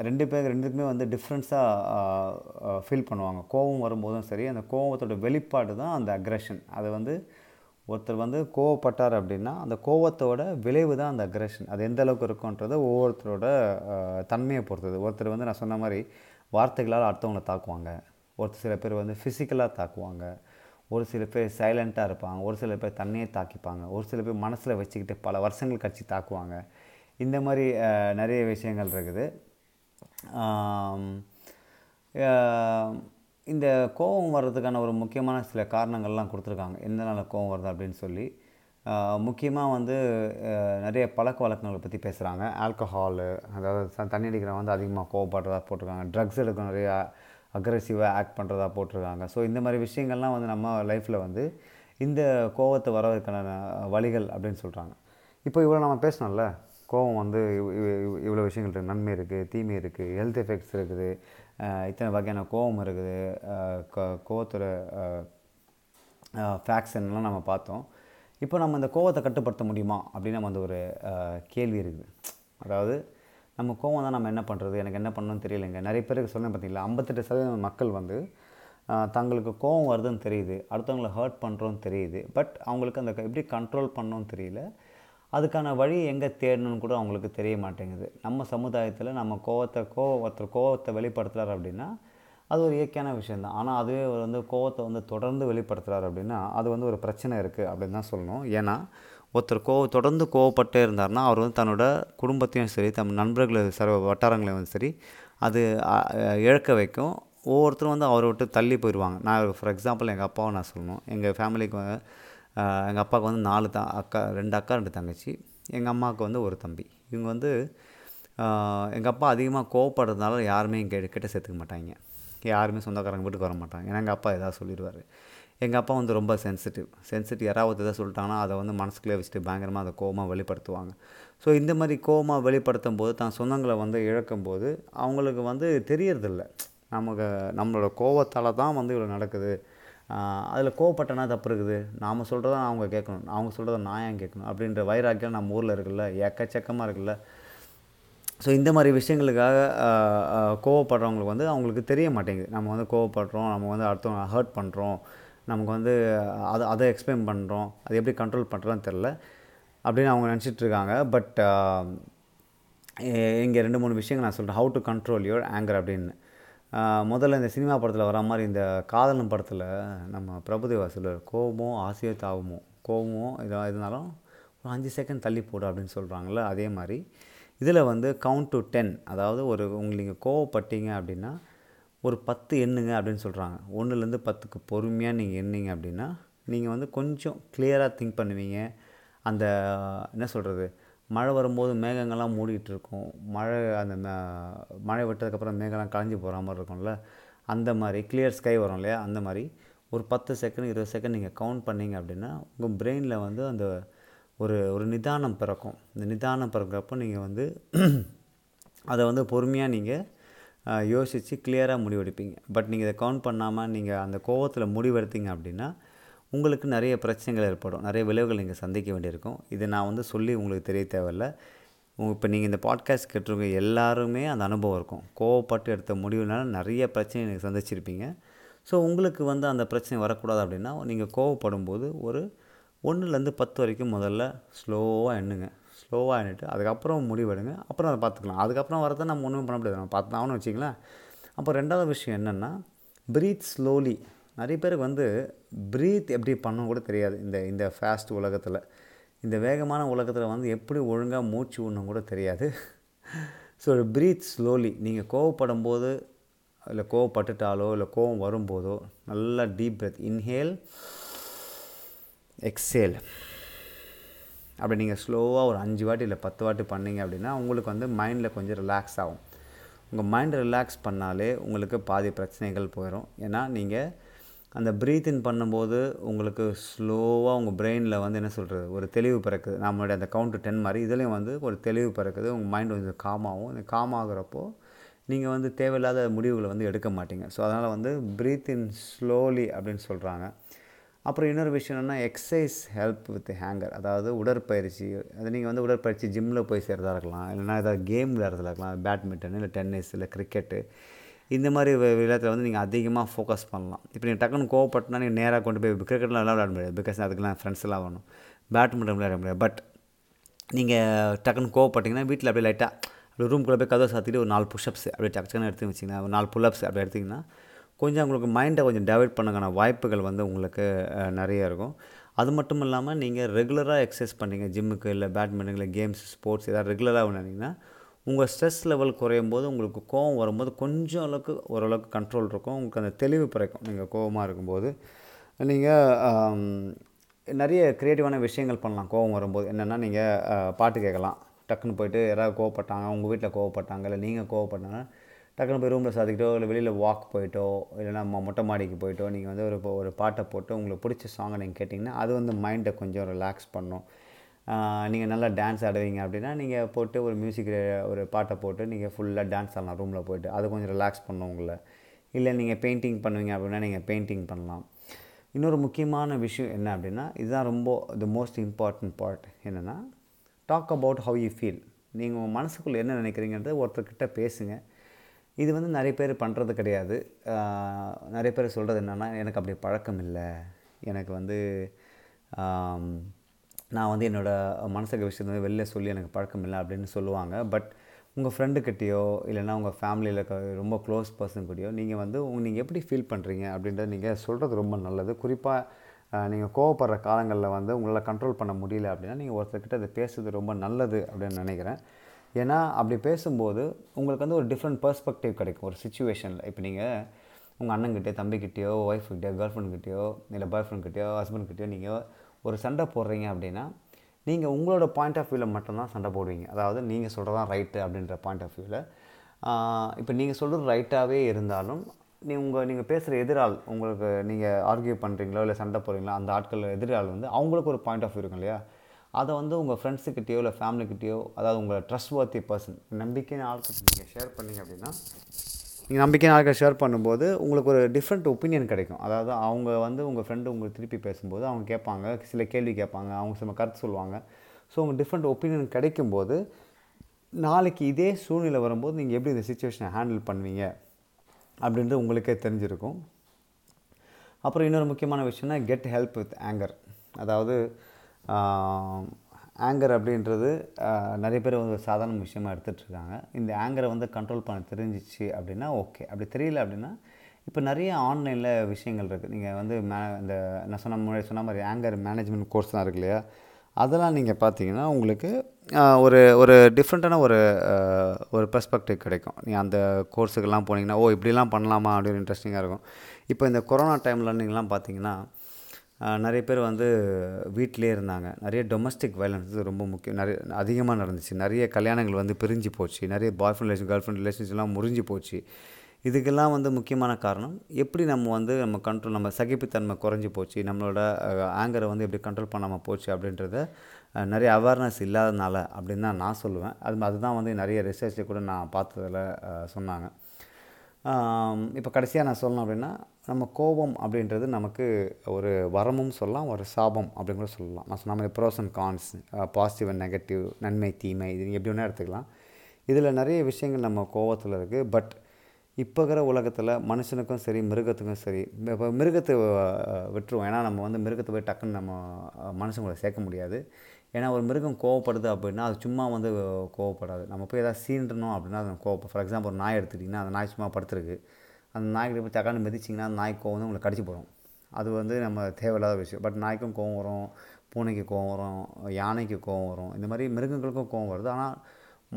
A: ரெண்டு பேர் ரெண்டுக்குமே வந்து டிஃப்ரென்ஸாக ஃபீல் பண்ணுவாங்க. கோவம் வரும்போதும் சரி அந்த கோவத்தோட வெளிப்பாடு தான் அந்த அக்ரெஷன் அது வந்து ஒருத்தர் வந்து கோவப்பட்டார் அப்படின்னா அந்த கோவத்தோட விளைவு தான் அந்த அக்ரெஷன் அது எந்த அளவுக்கு இருக்குன்றது ஒவ்வொருத்தரோட தன்மையை பொறுத்தது. ஒருத்தர் வந்து நான் சொன்ன மாதிரி வார்த்தைகளால் அடுத்தவங்களை தாக்குவாங்க. ஒரு சில பேர் வந்து ஃபிசிக்கலாக தாக்குவாங்க. ஒரு சில பேர் சைலண்ட்டாக இருப்பாங்க. ஒரு சில பேர் தண்ணியே தாக்கிப்பாங்க. ஒரு சில பேர் மனசில் வச்சுக்கிட்டு பல வருஷங்கள் கழிச்சு தாக்குவாங்க. இந்த மாதிரி நிறைய விஷயங்கள் இருக்குது. இந்த கோபம் வர்றதுக்கான ஒரு முக்கியமான சில காரணங்கள்லாம் கொடுத்துருக்காங்க. எந்தனால கோபம் வருது அப்படின்னு சொல்லி முக்கியமாக வந்து நிறைய பழக்க வழக்கங்களை பற்றி பேசுகிறாங்க ஆல்கஹாலு அதாவது தண்ணி அடிக்கிறவங்க வந்து அதிகமாக கோவப்படுறதா போட்டிருக்காங்க. ட்ரக்ஸ் எடுக்க நிறைய அக்ரெசிவாக ஆக்ட் பண்ணுறதா போட்டிருக்காங்க. ஸோ இந்த மாதிரி விஷயங்கள்லாம் வந்து நம்ம லைஃப்பில் வந்து இந்த கோவத்தை வரதுக்கான வழிகள் அப்படின்னு சொல்கிறாங்க இப்போ இவ்வளோ நம்ம பேசணும்ல? கோவம் வந்து இவ்வளோ விஷயங்கள் இருக்குது நன்மை இருக்குது தீமை இருக்குது ஹெல்த் எஃபெக்ட்ஸ் இருக்குது இத்தனை வகையான கோவம் இருக்குது கோவத்தோட ஃபேக்ஷன்லாம் நம்ம பார்த்தோம். இப்போ நம்ம இந்த கோவத்தை கட்டுப்படுத்த முடியுமா அப்படின்னு நம்ம அந்த ஒரு கேள்வி இருக்குது. அதாவது நம்ம கோவம் தான் நம்ம என்ன பண்ணுறது எனக்கு என்ன பண்ணணும்னு தெரியலைங்க. நிறைய பேருக்கு சொன்னேன் பார்த்தீங்களா ஐம்பத்தெட்டு சதவீதம் மக்கள் வந்து தங்களுக்கு கோவம் வருதுன்னு தெரியுது அடுத்தவங்களை ஹர்ட் பண்ணுறோன்னு தெரியுது பட் அவங்களுக்கு அந்த எப்படி கண்ட்ரோல் பண்ணோன்னு தெரியல அதுக்கான வழி எங்கே தேடணும்னு கூட அவங்களுக்கு தெரிய மாட்டேங்குது. நம்ம சமுதாயத்தில் நம்ம கோவத்தை கோவ ஒருத்தர் கோவத்தை வெளிப்படுத்துகிறார் அப்படின்னா அது ஒரு இயற்கையான விஷயந்தான் ஆனால் அதுவே அவர் வந்து கோவத்தை வந்து தொடர்ந்து வெளிப்படுத்துகிறார் அப்படின்னா அது வந்து ஒரு பிரச்சனை இருக்குது அப்படின்னு தான் சொல்லணும். ஏன்னா ஒருத்தர் கோவ தொடர்ந்து கோவப்பட்டே இருந்தார்னா அவர் வந்து தன்னோட குடும்பத்தையும் சரி தம் நண்பர்களை சர்வ வட்டாரங்களையும் சரி அது இழக்க வைக்கும். ஒவ்வொருத்தரும் வந்து அவரை விட்டு தள்ளி போயிடுவாங்க. நான் ஃபார் எக்ஸாம்பிள் எங்கள் அப்பாவை நான் சொல்லணும். எங்கள் ஃபேமிலிக்கு எங்கள் அப்பாவுக்கு வந்து நாலு தான் அக்கா ரெண்டு அக்கா ரெண்டு தங்கச்சி. எங்கள் அம்மாவுக்கு வந்து ஒரு தம்பி. இவங்க வந்து எங்கள் அப்பா அதிகமாக கோவப்படுறதுனால யாருமே எங்கள் கிட்ட சேர்த்துக்க மாட்டாங்க. யாருமே சொந்தக்காரங்க வீட்டுக்கு வர மாட்டாங்க. ஏன்னா எங்கள் அப்பா எதாவது சொல்லிடுவார் எங்கள் அப்பா வந்து ரொம்ப சென்சிட்டிவ் சென்சிட்டிவ் யாராவது எதாவது சொல்லிட்டாங்கன்னா அதை வந்து மனசுக்குள்ளே வச்சுட்டு பயங்கரமாக அதை கோபமாக வெளிப்படுத்துவாங்க. ஸோ இந்த மாதிரி கோவமாக வெளிப்படுத்தும் போது தான் சொந்தங்களை வந்து இழக்கும் போது அவங்களுக்கு வந்து தெரியறதில்ல. நமக்கு நம்மளோட கோவத்தால் தான் வந்து இவ்வளோ நடக்குது. அதில் கோவப்பட்டனா தப்பு இருக்குது. நாம் சொல்கிறத அவங்க கேட்கணும். அவங்க சொல்கிறத நான் ஏன் கேட்கணும்? அப்படின்ற வைராக்கியம் நம்ம ஊரில் இருக்குல்ல. எக்கச்சக்கமாக இருக்குல்ல. ஸோ இந்த மாதிரி விஷயங்களுக்காக கோவப்படுறவங்களுக்கு வந்து அவங்களுக்கு தெரிய மாட்டேங்குது. நம்ம வந்து கோவப்படுறோம் நம்ம வந்து அடுத்தவங்க ஹர்ட் பண்ணுறோம் நமக்கு வந்து அதை அதை எக்ஸ்பிளைன் பண்ணுறோம் அது எப்படி கண்ட்ரோல் பண்ணுறோன்னு தெரில அப்படின்னு அவங்க நினச்சிட்ருக்காங்க பட் இங்கே ரெண்டு மூணு விஷயங்கள் நான் சொல்கிறேன் how to control your anger அப்படின்னு. முதல்ல இந்த சினிமா படத்தில் வர மாதிரி இந்த காதலன் படத்தில் நம்ம பிரபுதேவா சொல்லுவார் கோபமோ ஆசையோ தாவமோ கோபமோ இதாக இருந்தாலும் ஒரு அஞ்சு செகண்ட் தள்ளி போடு அப்படின்னு சொல்கிறாங்கள அதே மாதிரி. இதில் வந்து கவுண்ட் டு டென் அதாவது ஒரு உங்களுக்கு நீங்கள் கோவப்பட்டீங்க அப்படின்னா ஒரு பத்து எண்ணுங்க அப்படின்னு சொல்கிறாங்க ஒன்றுலேருந்து பத்துக்கு பொறுமையாக நீங்கள் எண்ணிங்க அப்படின்னா நீங்கள் வந்து கொஞ்சம் கிளியராக திங்க் பண்ணுவீங்க. அந்த என்ன சொல்கிறது மழை வரும்போது மேகங்கள்லாம் மூடிகிட்டு இருக்கும் மழை அந்த மழை விட்டதுக்கப்புறம் மேகம்லாம் களைஞ்சி போகிற மாதிரி இருக்கும்ல. அந்த மாதிரி கிளியர் ஸ்கை வரும் இல்லையா? அந்த மாதிரி. ஒரு பத்து செகண்ட் இருபது செகண்ட் நீங்கள் கவுண்ட் பண்ணிங்க அப்படின்னா உங்கள் பிரெயினில் வந்து அந்த ஒரு ஒரு நிதானம் பிறக்கும். இந்த நிதானம் பிறக்கிறப்போ நீங்கள் வந்து அதை வந்து பொறுமையாக நீங்கள் யோசித்து கிளியராக முடிவெடுப்பீங்க. பட் நீங்கள் இதை கவுண்ட் பண்ணாமல் நீங்கள் அந்த கோவத்தில் முடிவெடுத்தீங்க அப்படின்னா உங்களுக்கு நிறைய பிரச்சனைகள் ஏற்படும். நிறைய விளைவுகள் நீங்கள் சந்திக்க வேண்டியிருக்கும். இதை நான் வந்து சொல்லி உங்களுக்கு தெரிய தேவையில்ல. இப்போ நீங்கள் இந்த பாட்காஸ்ட் கேட்டுருங்க எல்லாருமே அந்த அனுபவம் இருக்கும். கோவப்பட்டு எடுத்த முடிவுனால நிறைய பிரச்சனை நீங்கள் சந்திச்சிருப்பீங்க. ஸோ உங்களுக்கு வந்து அந்த பிரச்சனை வரக்கூடாது அப்படின்னா நீங்கள் கோவப்படும் போது ஒரு ஒன்றுலேருந்து பத்து வரைக்கும் முதல்ல ஸ்லோவாக எண்ணுங்க. ஸ்லோவாக எண்ணிட்டு அதுக்கப்புறம் முடிவெடுங்க அப்புறம் அதை பார்த்துக்கலாம். அதுக்கப்புறம் வரதை நம்ம ஒன்றுமே பண்ண முடியாது. நம்ம பார்த்து ஆகணும்னு வச்சிங்களேன் அப்போ ரெண்டாவது விஷயம் என்னென்னா ப்ரீத் ஸ்லோலி நிறைய பேருக்கு வந்து ப்ரீத் எப்படி பண்ண கூட தெரியாது. இந்த இந்த ஃபாஸ்ட் உலகத்தில். இந்த வேகமான உலகத்தில் வந்து எப்படி ஒழுங்காக மூச்சு விடணும் கூட தெரியாது. ஸோ ப்ரீத் ஸ்லோலி நீங்கள் கோவப்படும் போது இல்லை கோவப்பட்டுட்டாலோ இல்லை கோவம் வரும்போதோ நல்லா டீப் பிரெத் இன்ஹேல் எக்ஸேல் அப்படி நீங்கள் ஸ்லோவாக ஒரு அஞ்சு வாட்டி இல்லை பத்து வாட்டி பண்ணீங்க அப்படின்னா உங்களுக்கு வந்து மைண்டில் கொஞ்சம் ரிலாக்ஸ் ஆகும். உங்கள் மைண்ட் ரிலாக்ஸ் பண்ணாலே உங்களுக்கு பாதி பிரச்சனைகள் போயிடும் ஏன்னா நீங்கள் அந்த ப்ரீத் இன் பண்ணும்போது உங்களுக்கு ஸ்லோவாக உங்கள் பிரெயினில் வந்து என்ன சொல்கிறது ஒரு தெளிவு பிறக்குது. நம்மளுடைய அந்த கவுண்ட் டென் மாதிரி இதுலேயும் வந்து ஒரு தெளிவு பிறக்குது. உங்கள் மைண்ட் கொஞ்சம் காமாகும் இந்த காமாகிறப்போ நீங்கள் வந்து தேவையில்லாத முடிவுகளை வந்து எடுக்க மாட்டீங்க. ஸோ அதனால் வந்து ப்ரீத் இன் ஸ்லோலி அப்படின்னு சொல்கிறாங்க அப்புறம் இன்னொரு விஷயம் என்னென்னா எக்ஸசைஸ் ஹெல்ப் வித் ஹேங்கர் அதாவது உடற்பயிற்சி. அது நீங்கள் வந்து உடற்பயிற்சி ஜிம்மில் போய் சேர்றதா இருக்கலாம். இல்லைனா ஏதாவது கேம் விளையாடுறதா இருக்கலாம். பேட்மிண்டன் இல்லை டென்னிஸ் இல்லை கிரிக்கெட்டு இந்த மாதிரி விளையாட்டில் வந்து நீங்கள் அதிகமாக ஃபோக்கஸ் பண்ணலாம். இப்போ நீங்கள் டக்குன்னு கோவப்பட்டனா நீங்கள் நேராக கொண்டு போய் கிரிக்கெட்லாம் விளையாட முடியாது. பிகாஸ் அதுக்கெல்லாம் ஃப்ரெண்ட்ஸ்லாம் வரணும். பேட்மிண்டன் விளையாட முடியாது. பட் நீங்கள் டக்குன்னு கோவப்பட்டிங்கன்னா வீட்டில் அப்படியே லைட்டாக அப்படி ரூம்குள்ளே போய் கதவை சாத்திட்டு ஒரு நாலு புஷ்அப்ஸ் அப்படியே டக்குன்னு எடுத்து வச்சிங்கன்னா ஒரு நாலு புல்அப்ஸ் அப்படி எடுத்திங்கன்னா கொஞ்சம் உங்களுக்கு மைண்டை கொஞ்சம் டைவர்ட் பண்ணக்கான வாய்ப்புகள் வந்து உங்களுக்கு நிறைய இருக்கும். அது மட்டும் இல்லாமல் நீங்கள் ரெகுலராக எக்ஸசைஸ் பண்ணீங்க. ஜிம்முக்கு இல்லை பேட்மிண்டன் இல்லை கேம்ஸ் ஸ்போர்ட்ஸ் எதாவது ரெகுலராக விளையாண்டிங்கன்னா உங்கள் ஸ்ட்ரெஸ் லெவல் குறையும் போது உங்களுக்கு கோவம் வரும்போது கொஞ்சம் அளவுக்கு ஓரளவுக்கு கண்ட்ரோல் இருக்கும். உங்களுக்கு அந்த தெளிவு பிறக்கும். நீங்கள் கோவமாக இருக்கும்போது நீங்கள் நிறைய க்ரியேட்டிவான விஷயங்கள் பண்ணலாம். கோவம் வரும்போது என்னென்னா நீங்கள் பாட்டு கேட்கலாம். டக்குன்னு போயிட்டு யாராவது கோவப்பட்டாங்க உங்கள் வீட்டில் கோவப்பட்டாங்க இல்லை நீங்கள் கோவப்பட்டாங்க டக்குன்னு போய் ரூமில் சாதிக்கிட்டோ இல்லை வெளியில் வாக் போயிட்டோ இல்லைனா மொட்டை மாடிக்கு போயிட்டோ நீங்கள் வந்து ஒரு ஒரு பாட்டை போட்டு உங்களுக்கு பிடிச்ச சாங்கை நீங்கள் கேட்டிங்கன்னா அது வந்து மைண்டை கொஞ்சம் ரிலாக்ஸ் பண்ணும். நீங்கள் நல்லா டான்ஸ் ஆடுவீங்க அப்படின்னா நீங்கள் போட்டு ஒரு மியூசிக் ஒரு பாட்டை போட்டு நீங்கள் ஃபுல்லாக டான்ஸ் ஆடலாம் ரூமில் போயிட்டு. அது கொஞ்சம் ரிலாக்ஸ் பண்ணும் உங்களை. இல்லை நீங்கள் பெயிண்டிங் பண்ணுவீங்க அப்படின்னா நீங்கள் பெயிண்டிங் பண்ணலாம். இன்னொரு முக்கியமான விஷயம் என்ன அப்படின்னா இதுதான் ரொம்ப த மோஸ்ட் இம்பார்ட்டண்ட் பார்ட் என்னென்னா talk about how you feel நீங்கள் உங்கள் மனசுக்குள்ளே என்ன நினைக்கிறீங்கன்றது ஒருத்தர்கிட்ட பேசுங்க. இது வந்து நிறைய பேர் பண்ணுறது கிடையாது. நிறைய பேர் சொல்கிறது என்னென்னா எனக்கு அப்படி பழக்கம் இல்லை. எனக்கு வந்து நான் வந்து என்னோடய மனசுக்கு விஷயத்தை வந்து வெளில சொல்லி எனக்கு பழக்கம் இல்லை அப்படின்னு சொல்லுவாங்க. பட் உங்கள் ஃப்ரெண்டுக்கிட்டேயோ இல்லைனா உங்கள் ஃபேமிலியில் இருக்க ரொம்ப க்ளோஸ் பர்சன்கிட்டயோ நீங்கள் வந்து உங்கள் நீங்கள் எப்படி ஃபீல் பண்ணுறீங்க அப்படின்றத நீங்கள் சொல்கிறது ரொம்ப நல்லது. குறிப்பாக நீங்கள் கோவப்படுற காலங்களில் வந்து உங்களால் கண்ட்ரோல் பண்ண முடியல அப்படின்னா நீங்கள் ஒருத்தர்கிட்ட அதை பேசுறது ரொம்ப நல்லது அப்படின்னு நினைக்கிறேன். ஏன்னா அப்படி பேசும்போது உங்களுக்கு வந்து ஒரு டிஃப்ரெண்ட் பர்ஸ்பெக்டிவ் கிடைக்கும். ஒரு சுச்சுவேஷனில் இப்போ நீங்கள் உங்கள் அண்ணன்கிட்டயோ தம்பிக்கிட்டேயோ ஒய்ஃப்கிட்டயோ கேர்ள் ஃப்ரெண்ட்கிட்டயோ இல்லை பாய் ஃப்ரெண்ட்கிட்டயோ ஹஸ்பண்ட்கிட்டயோ நீங்கள் ஒரு சண்டை போடுறீங்க அப்படின்னா நீங்கள் உங்களோட பாயிண்ட் ஆஃப் வியூவில் மட்டும்தான் சண்டை போடுவீங்க. அதாவது நீங்கள் சொல்கிறதான் ரைட்டு அப்படின்ற பாயிண்ட் ஆஃப் வியூவில் இப்போ நீங்கள் சொல்கிறது ரைட்டாகவே இருந்தாலும் நீ உங்கள் நீங்கள் பேசுகிற எதிராள் உங்களுக்கு நீங்கள் ஆர்கியூ பண்ணுறீங்களோ இல்லை சண்டை போடுறீங்களோ அந்த ஆட்கள் எதிராள் வந்து அவங்களுக்கு ஒரு பாயிண்ட் ஆஃப் வியூ இருக்கும் இல்லையா? அதை வந்து உங்கள் ஃப்ரெண்ட்ஸுக்கிட்டேயோ இல்லை ஃபேமிலிக்கிட்டேயோ அதாவது உங்களை ட்ரஸ்ட் வர்த்தி பர்சன் நம்பிக்கையான ஆட்கள் நீங்கள் ஷேர் பண்ணீங்க அப்படின்னா நீங்கள் நம்பிக்கை ஆட்கள் ஷேர் பண்ணும்போது உங்களுக்கு ஒரு டிஃப்ரெண்ட் ஒப்பீனியன் கிடைக்கும். அதாவது அவங்க வந்து உங்கள் ஃப்ரெண்டு உங்களுக்கு திருப்பி பேசும்போது அவங்க கேட்பாங்க சில கேள்வி கேட்பாங்க அவங்க சில கருத்து சொல்லுவாங்க. ஸோ உங்கள் டிஃப்ரெண்ட் ஒப்பீனியன் கிடைக்கும்போது நாளைக்கு இதே சூழ்நிலை வரும்போது நீங்கள் எப்படி இந்த சுச்சுவேஷனை ஹேண்டில் பண்ணுவீங்க அப்படின்றது உங்களுக்கே தெரிஞ்சிருக்கும். அப்புறம் இன்னொரு முக்கியமான விஷயம்னா கெட் ஹெல்ப் வித் ஆங்கர் அதாவது ஆங்கர் அப்படின்றது நிறைய பேர் வந்து ஒரு சாதாரண விஷயமாக எடுத்துகிட்ருக்காங்க இந்த ஆங்கரை வந்து கண்ட்ரோல் பண்ண தெரிஞ்சிச்சு அப்படின்னா ஓகே அப்படி தெரியல அப்படின்னா இப்போ நிறைய ஆன்லைனில் விஷயங்கள் இருக்குது நீங்கள் வந்து மே இந்த நான் சொன்ன முன்னாடி சொன்ன மாதிரி ஆங்கர் மேனேஜ்மெண்ட் கோர்ஸ்லாம் இருக்கு இல்லையா? அதெல்லாம் நீங்கள் பார்த்தீங்கன்னா உங்களுக்கு ஒரு ஒரு டிஃப்ரெண்ட்டான ஒரு ஒரு பெர்ஸ்பெக்டிவ் கிடைக்கும். நீங்கள் அந்த கோர்ஸுக்கெல்லாம் போனீங்கன்னா ஓ இப்படிலாம் பண்ணலாமா? அப்படின்னு இன்ட்ரெஸ்டிங்காக இருக்கும். இப்போ இந்த கொரோனா டைமில் நீங்களாம் பார்த்தீங்கன்னா நிறைய பேர் வந்து வீட்டிலே இருந்தாங்க. நிறைய டொமஸ்டிக் வயலன்ஸ் ரொம்ப முக்கியம். நிறைய அதிகமாக நடந்துச்சு. நிறைய கல்யாணங்கள் வந்து பிரிஞ்சு போச்சு. நிறைய boy friend relation girl friend ரிலேஷன்ஸ்லாம் முறிஞ்சு போச்சு. இதுக்கெல்லாம் வந்து முக்கியமான காரணம் எப்படி நம்ம வந்து நம்ம கண்ட்ரோல் நம்ம சகிப்புத்தன்மை குறைஞ்சி போச்சு நம்மளோட ஆங்கரை வந்து எப்படி கண்ட்ரோல் பண்ணாமல் போச்சு அப்படின்றத நிறைய அவேர்னஸ் இல்லாதனால அப்படின்னு தான் நான் சொல்லுவேன். அது அதுதான் வந்து நிறைய ரிசர்ச்சை கூட நான் பார்த்ததில் சொன்னாங்க. இப்போ கடைசியாக நான் சொல்லணும் அப்படின்னா நம்ம கோபம் அப்படின்றது நமக்கு ஒரு வரமும் சொல்லலாம் ஒரு சாபம் அப்படின்னு கூட சொல்லலாம். நான் சொன்ன மாதிரி pros and cons positive and negative நன்மை தீமை இது எப்படி வேணால் எடுத்துக்கலாம். இதில் நிறைய விஷயங்கள் நம்ம கோவத்தில் இருக்குது பட் இப்போ இருக்கிற உலகத்தில் மனுஷனுக்கும் சரி மிருகத்துக்கும் சரி இப்போ மிருகத்தை விட்டுருவோம். ஏன்னா நம்ம வந்து மிருகத்தை போய் டக்குன்னு நம்ம மனுஷங்களை சேர்க்க முடியாது. ஏன்னா ஒரு மிருகம் கோவப்படுது அப்படின்னா அது சும்மா வந்து கோவப்படாது. நம்ம போய் ஏதாவது சீன்றணும் அப்படின்னா அது கோவப்படும். ஃபார் எக்ஸாம்பிள் ஒரு நாய் எடுத்துட்டிங்கன்னா அந்த நாய் சும்மா படுத்துருக்கு. அந்த நாய்க்கு போய் டக்கான்னு மிதிச்சிங்கன்னா அந்த நாய் கோவம் வந்து உங்களை கடிச்சு போடும். அது வந்து நம்ம தேவையில்லாத விஷயம். பட் நாய்க்கும் கோவம் வரும் பூனைக்கு கோவம் வரும் யானைக்கு கோவம் வரும். இந்த மாதிரி மிருகங்களுக்கும் கோவம் வருது. ஆனால்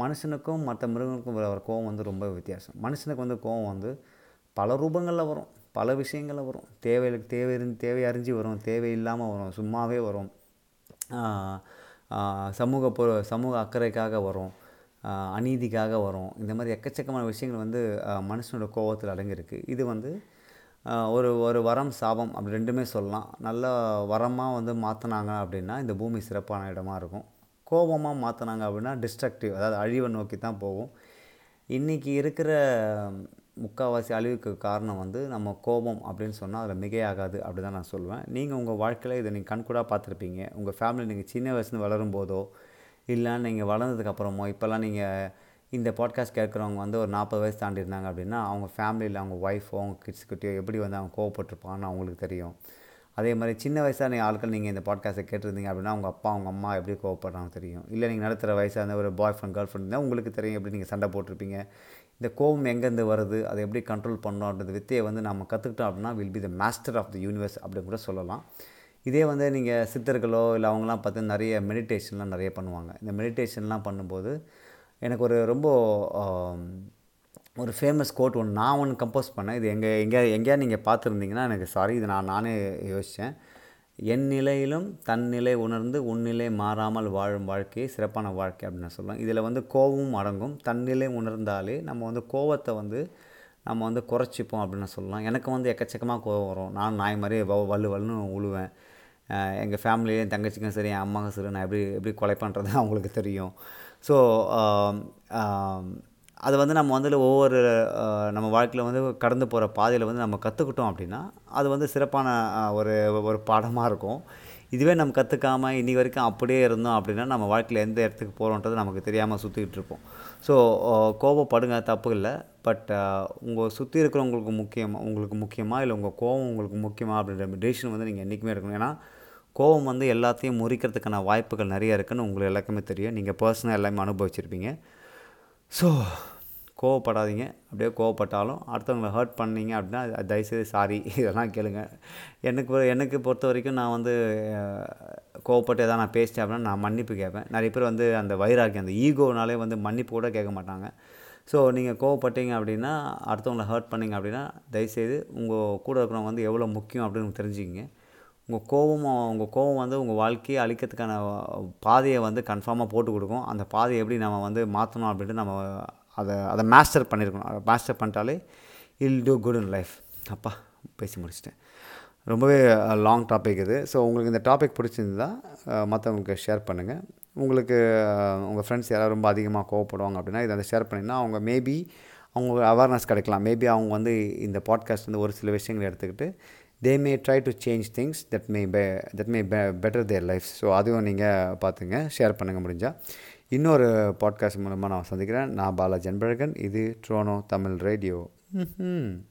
A: மனுஷனுக்கும் மற்ற மிருகங்களுக்கும் வர கோவம் வந்து ரொம்ப வித்தியாசம். மனுஷனுக்கு வந்து கோவம் வந்து பல ரூபங்களில் வரும். பல விஷயங்களில் வரும். தேவைகளுக்கு தேவை இருந்து தேவை அறிஞ்சு வரும். தேவை இல்லாமல் வரும். சும்மாவே வரும். சமூக பொ சமூக அக்கறைக்காக வரும். அநீதிக்காக வரும். இந்த மாதிரி எக்கச்சக்கமான விஷயங்கள் வந்து மனுஷனோட கோவத்தில் அடங்கியிருக்கு. இது வந்து ஒரு ஒரு வரம் சாபம் அப்படி ரெண்டுமே சொல்லலாம். நல்ல வரமாக வந்து மாற்றினாங்க அப்படின்னா இந்த பூமி சிறப்பான இடமா இருக்கும். கோபமாக மாற்றினாங்க அப்படின்னா டிஸ்ட்ரக்டிவ் அதாவது அழிவை நோக்கி தான் போகும். இன்றைக்கி இருக்கிற முக்கால்வாசி அழிவுக்கு காரணம் வந்து நம்ம கோபம் அப்படின்னு சொன்னால் அதில் மிகையாகாது அப்படி தான் நான் சொல்லுவேன். நீங்கள் உங்கள் வாழ்க்கையில் இதை நீங்கள் கண்கூடாக பார்த்துருப்பீங்க. உங்கள் ஃபேமிலி நீங்கள் சின்ன வயசுலேருந்து வளரும் போதோ இல்லை நீங்கள் வளர்ந்ததுக்கப்புறமோ இப்போல்லாம் நீங்கள் இந்த பாட்காஸ்ட் கேட்குறவங்க வந்து ஒரு நாற்பது வயசு தாண்டி இருந்தாங்க அப்படின்னா அவங்க ஃபேமிலியில் அவங்க ஒய்ஃபோ அவங்க கிட்ஸ்கிட்டயோ எப்படி வந்து அவங்க கோவப்பட்டிருப்பான்னு அவங்களுக்கு தெரியும். அதே மாதிரி சின்ன வயசாக நீங்கள் ஆட்கள் நீங்கள் இந்த பாட்காஸ்ட்டை கேட்டிருந்தீங்க அப்படின்னா அவங்க அப்பா அவங்க அம்மா எப்படி கோவப்படுறாங்க தெரியும். இல்லை நீங்கள் நடத்துகிற வயசாக இருந்தால் ஒரு பாய் ஃப்ரெண்ட் கேர்ள் ஃப்ரெண்ட் இருந்தால் உங்களுக்கு தெரியும் எப்படி நீங்கள் சண்டை போட்டிருப்பீங்க. இந்த கோவம் எங்கேருந்து வருது அதை எப்படி கண்ட்ரோல் பண்ணணுன்றது வித்தையை வந்து நம்ம கற்றுக்கிட்டோம் அப்படின்னா will be the master of the universe அப்படின்னு கூட சொல்லலாம். இதே வந்து நீங்கள் சித்தர்களோ இல்லை அவங்களாம் பார்த்து நிறைய மெடிடேஷன்லாம் நிறைய பண்ணுவாங்க. இந்த மெடிடேஷன்லாம் பண்ணும்போது எனக்கு ஒரு ரொம்ப ஒரு ஃபேமஸ் கோட் ஒன்று நான் ஒன்று கம்போஸ் பண்ணேன். இது எங்கே எங்கேயா எங்கேயா நீங்கள் பார்த்துருந்தீங்கன்னா எனக்கு சாரி இது நான் நானே யோசித்தேன் என் நிலையிலும் தன் நிலை உணர்ந்து உன்னிலை மாறாமல் வாழும் வாழ்க்கையை சிறப்பான வாழ்க்கை அப்படின்னு நான் சொல்லுவேன். இதில் வந்து கோவமும் அடங்கும். தன்னிலை உணர்ந்தாலே நம்ம வந்து கோவத்தை வந்து நம்ம வந்து குறைச்சிப்போம் அப்படின்னு சொல்லலாம். எனக்கு வந்து எக்கச்சக்கமாக கோவம் வரும். நான் நாய் மாதிரி வ- வல்லு வல்லுன்னு உழுவேன். எங்கள் ஃபேமிலியும் என் தங்கச்சிக்கும் சரி என் அம்மாக்கும் சரி நான் எப்படி எப்படி கொலை பண்ணுறது அவங்களுக்கு தெரியும். ஸோ அது வந்து நம்ம வந்து ஒவ்வொரு நம்ம வாழ்க்கையில் வந்து கடந்து போகிற பாதையில் வந்து நம்ம கற்றுக்கிட்டோம் அப்படின்னா அது வந்து சிறப்பான ஒரு ஒரு பாடமாக இருக்கும். இதுவே நம்ம கற்றுக்காம இன்றைக்கி வரைக்கும் அப்படியே இருந்தோம் அப்படின்னா நம்ம வாழ்க்கையில் எந்த இடத்துக்கு போகிறோன்றது நமக்கு தெரியாமல் சுற்றிக்கிட்டு இருப்போம். ஸோ uh, கோபப்படுங்க தப்பு இல்லை பட் uh, உங்கள் சுற்றி இருக்கிறவங்களுக்கு முக்கியமாக உங்களுக்கு முக்கியமாக இல்லை உங்கள் கோபம் உங்களுக்கு முக்கியமாக அப்படின்ற டெசிஷன் வந்து நீங்கள் என்றைக்குமே எடுக்கணும். ஏன்னா கோபம் வந்து எல்லாத்தையும் முறிக்கிறதுக்கான வாய்ப்புகள் நிறைய இருக்குதுன்னு உங்களுக்கு எல்லாருக்குமே தெரியும். நீங்கள் பர்சனாக எல்லாமே அனுபவிச்சிருப்பீங்க. ஸோ கோவப்படாதீங்க. அப்படியே கோவப்பட்டாலும் அடுத்தவங்களை ஹர்ட் பண்ணீங்க அப்படின்னா தயவுசெய்து சாரி இதெல்லாம் கேளுங்க. எனக்கு எனக்கு பொறுத்த வரைக்கும் நான் வந்து கோவப்பட்டு எதாவது நான் பேசிட்டேன் அப்படின்னா நான் மன்னிப்பு கேட்பேன். நிறைய பேர் வந்து அந்த வைராக்கியம் அந்த ஈகோனாலே வந்து மன்னிப்பு கூட கேட்க மாட்டாங்க. ஸோ நீங்கள் கோவப்பட்டீங்க அப்படின்னா அடுத்தவங்களை ஹர்ட் பண்ணீங்க அப்படின்னா தயவுசெய்து உங்கள் கூட இருக்கிறவங்க வந்து எவ்வளோ முக்கியம் அப்படின்னு தெரிஞ்சுக்கிங்க. உங்கள் கோபம் உங்கள் கோபம் வந்து உங்கள் வாழ்க்கையை அழிக்கிறதுக்கான பாதையை வந்து கன்ஃபார்மாக போட்டு கொடுக்கும். அந்த பாதையை எப்படி நம்ம வந்து மாற்றணும் அப்படின்ட்டு நம்ம அதை அதை மாஸ்டர் பண்ணியிருக்கணும் அதை master பண்ணிட்டாலே I'll do good in life அப்பா பேசி முடிச்சிட்டேன். ரொம்பவே லாங் டாபிக் இது. ஸோ உங்களுக்கு இந்த டாபிக் பிடிச்சிருந்தா மற்றவங்களுக்கு ஷேர் பண்ணுங்கள் உங்களுக்கு உங்கள் ஃப்ரெண்ட்ஸ் யாராவது ரொம்ப அதிகமாக கோவப்படுவாங்க அப்படின்னா இதை வந்து ஷேர் பண்ணிங்கன்னா அவங்க மேபி அவங்க அவேர்னஸ் கிடைக்கலாம். மேபி அவங்க வந்து இந்த பாட்காஸ்ட் வந்து ஒரு சில விஷயங்களை எடுத்துக்கிட்டு they may try to change things that may பெ தட் மே பெ பெட்டர் தேர் லைஃப் ஸோ அதுவும் நீங்கள் பார்த்துங்க ஷேர் பண்ணுங்கள் முடிஞ்சால் இன்னொரு பாட்காஸ்ட் மூலமாக நான் சந்திக்கிறேன். நான் பாலாஜி அன்பழகன் இது ட்ரோனோ தமிழ் ரேடியோ ம்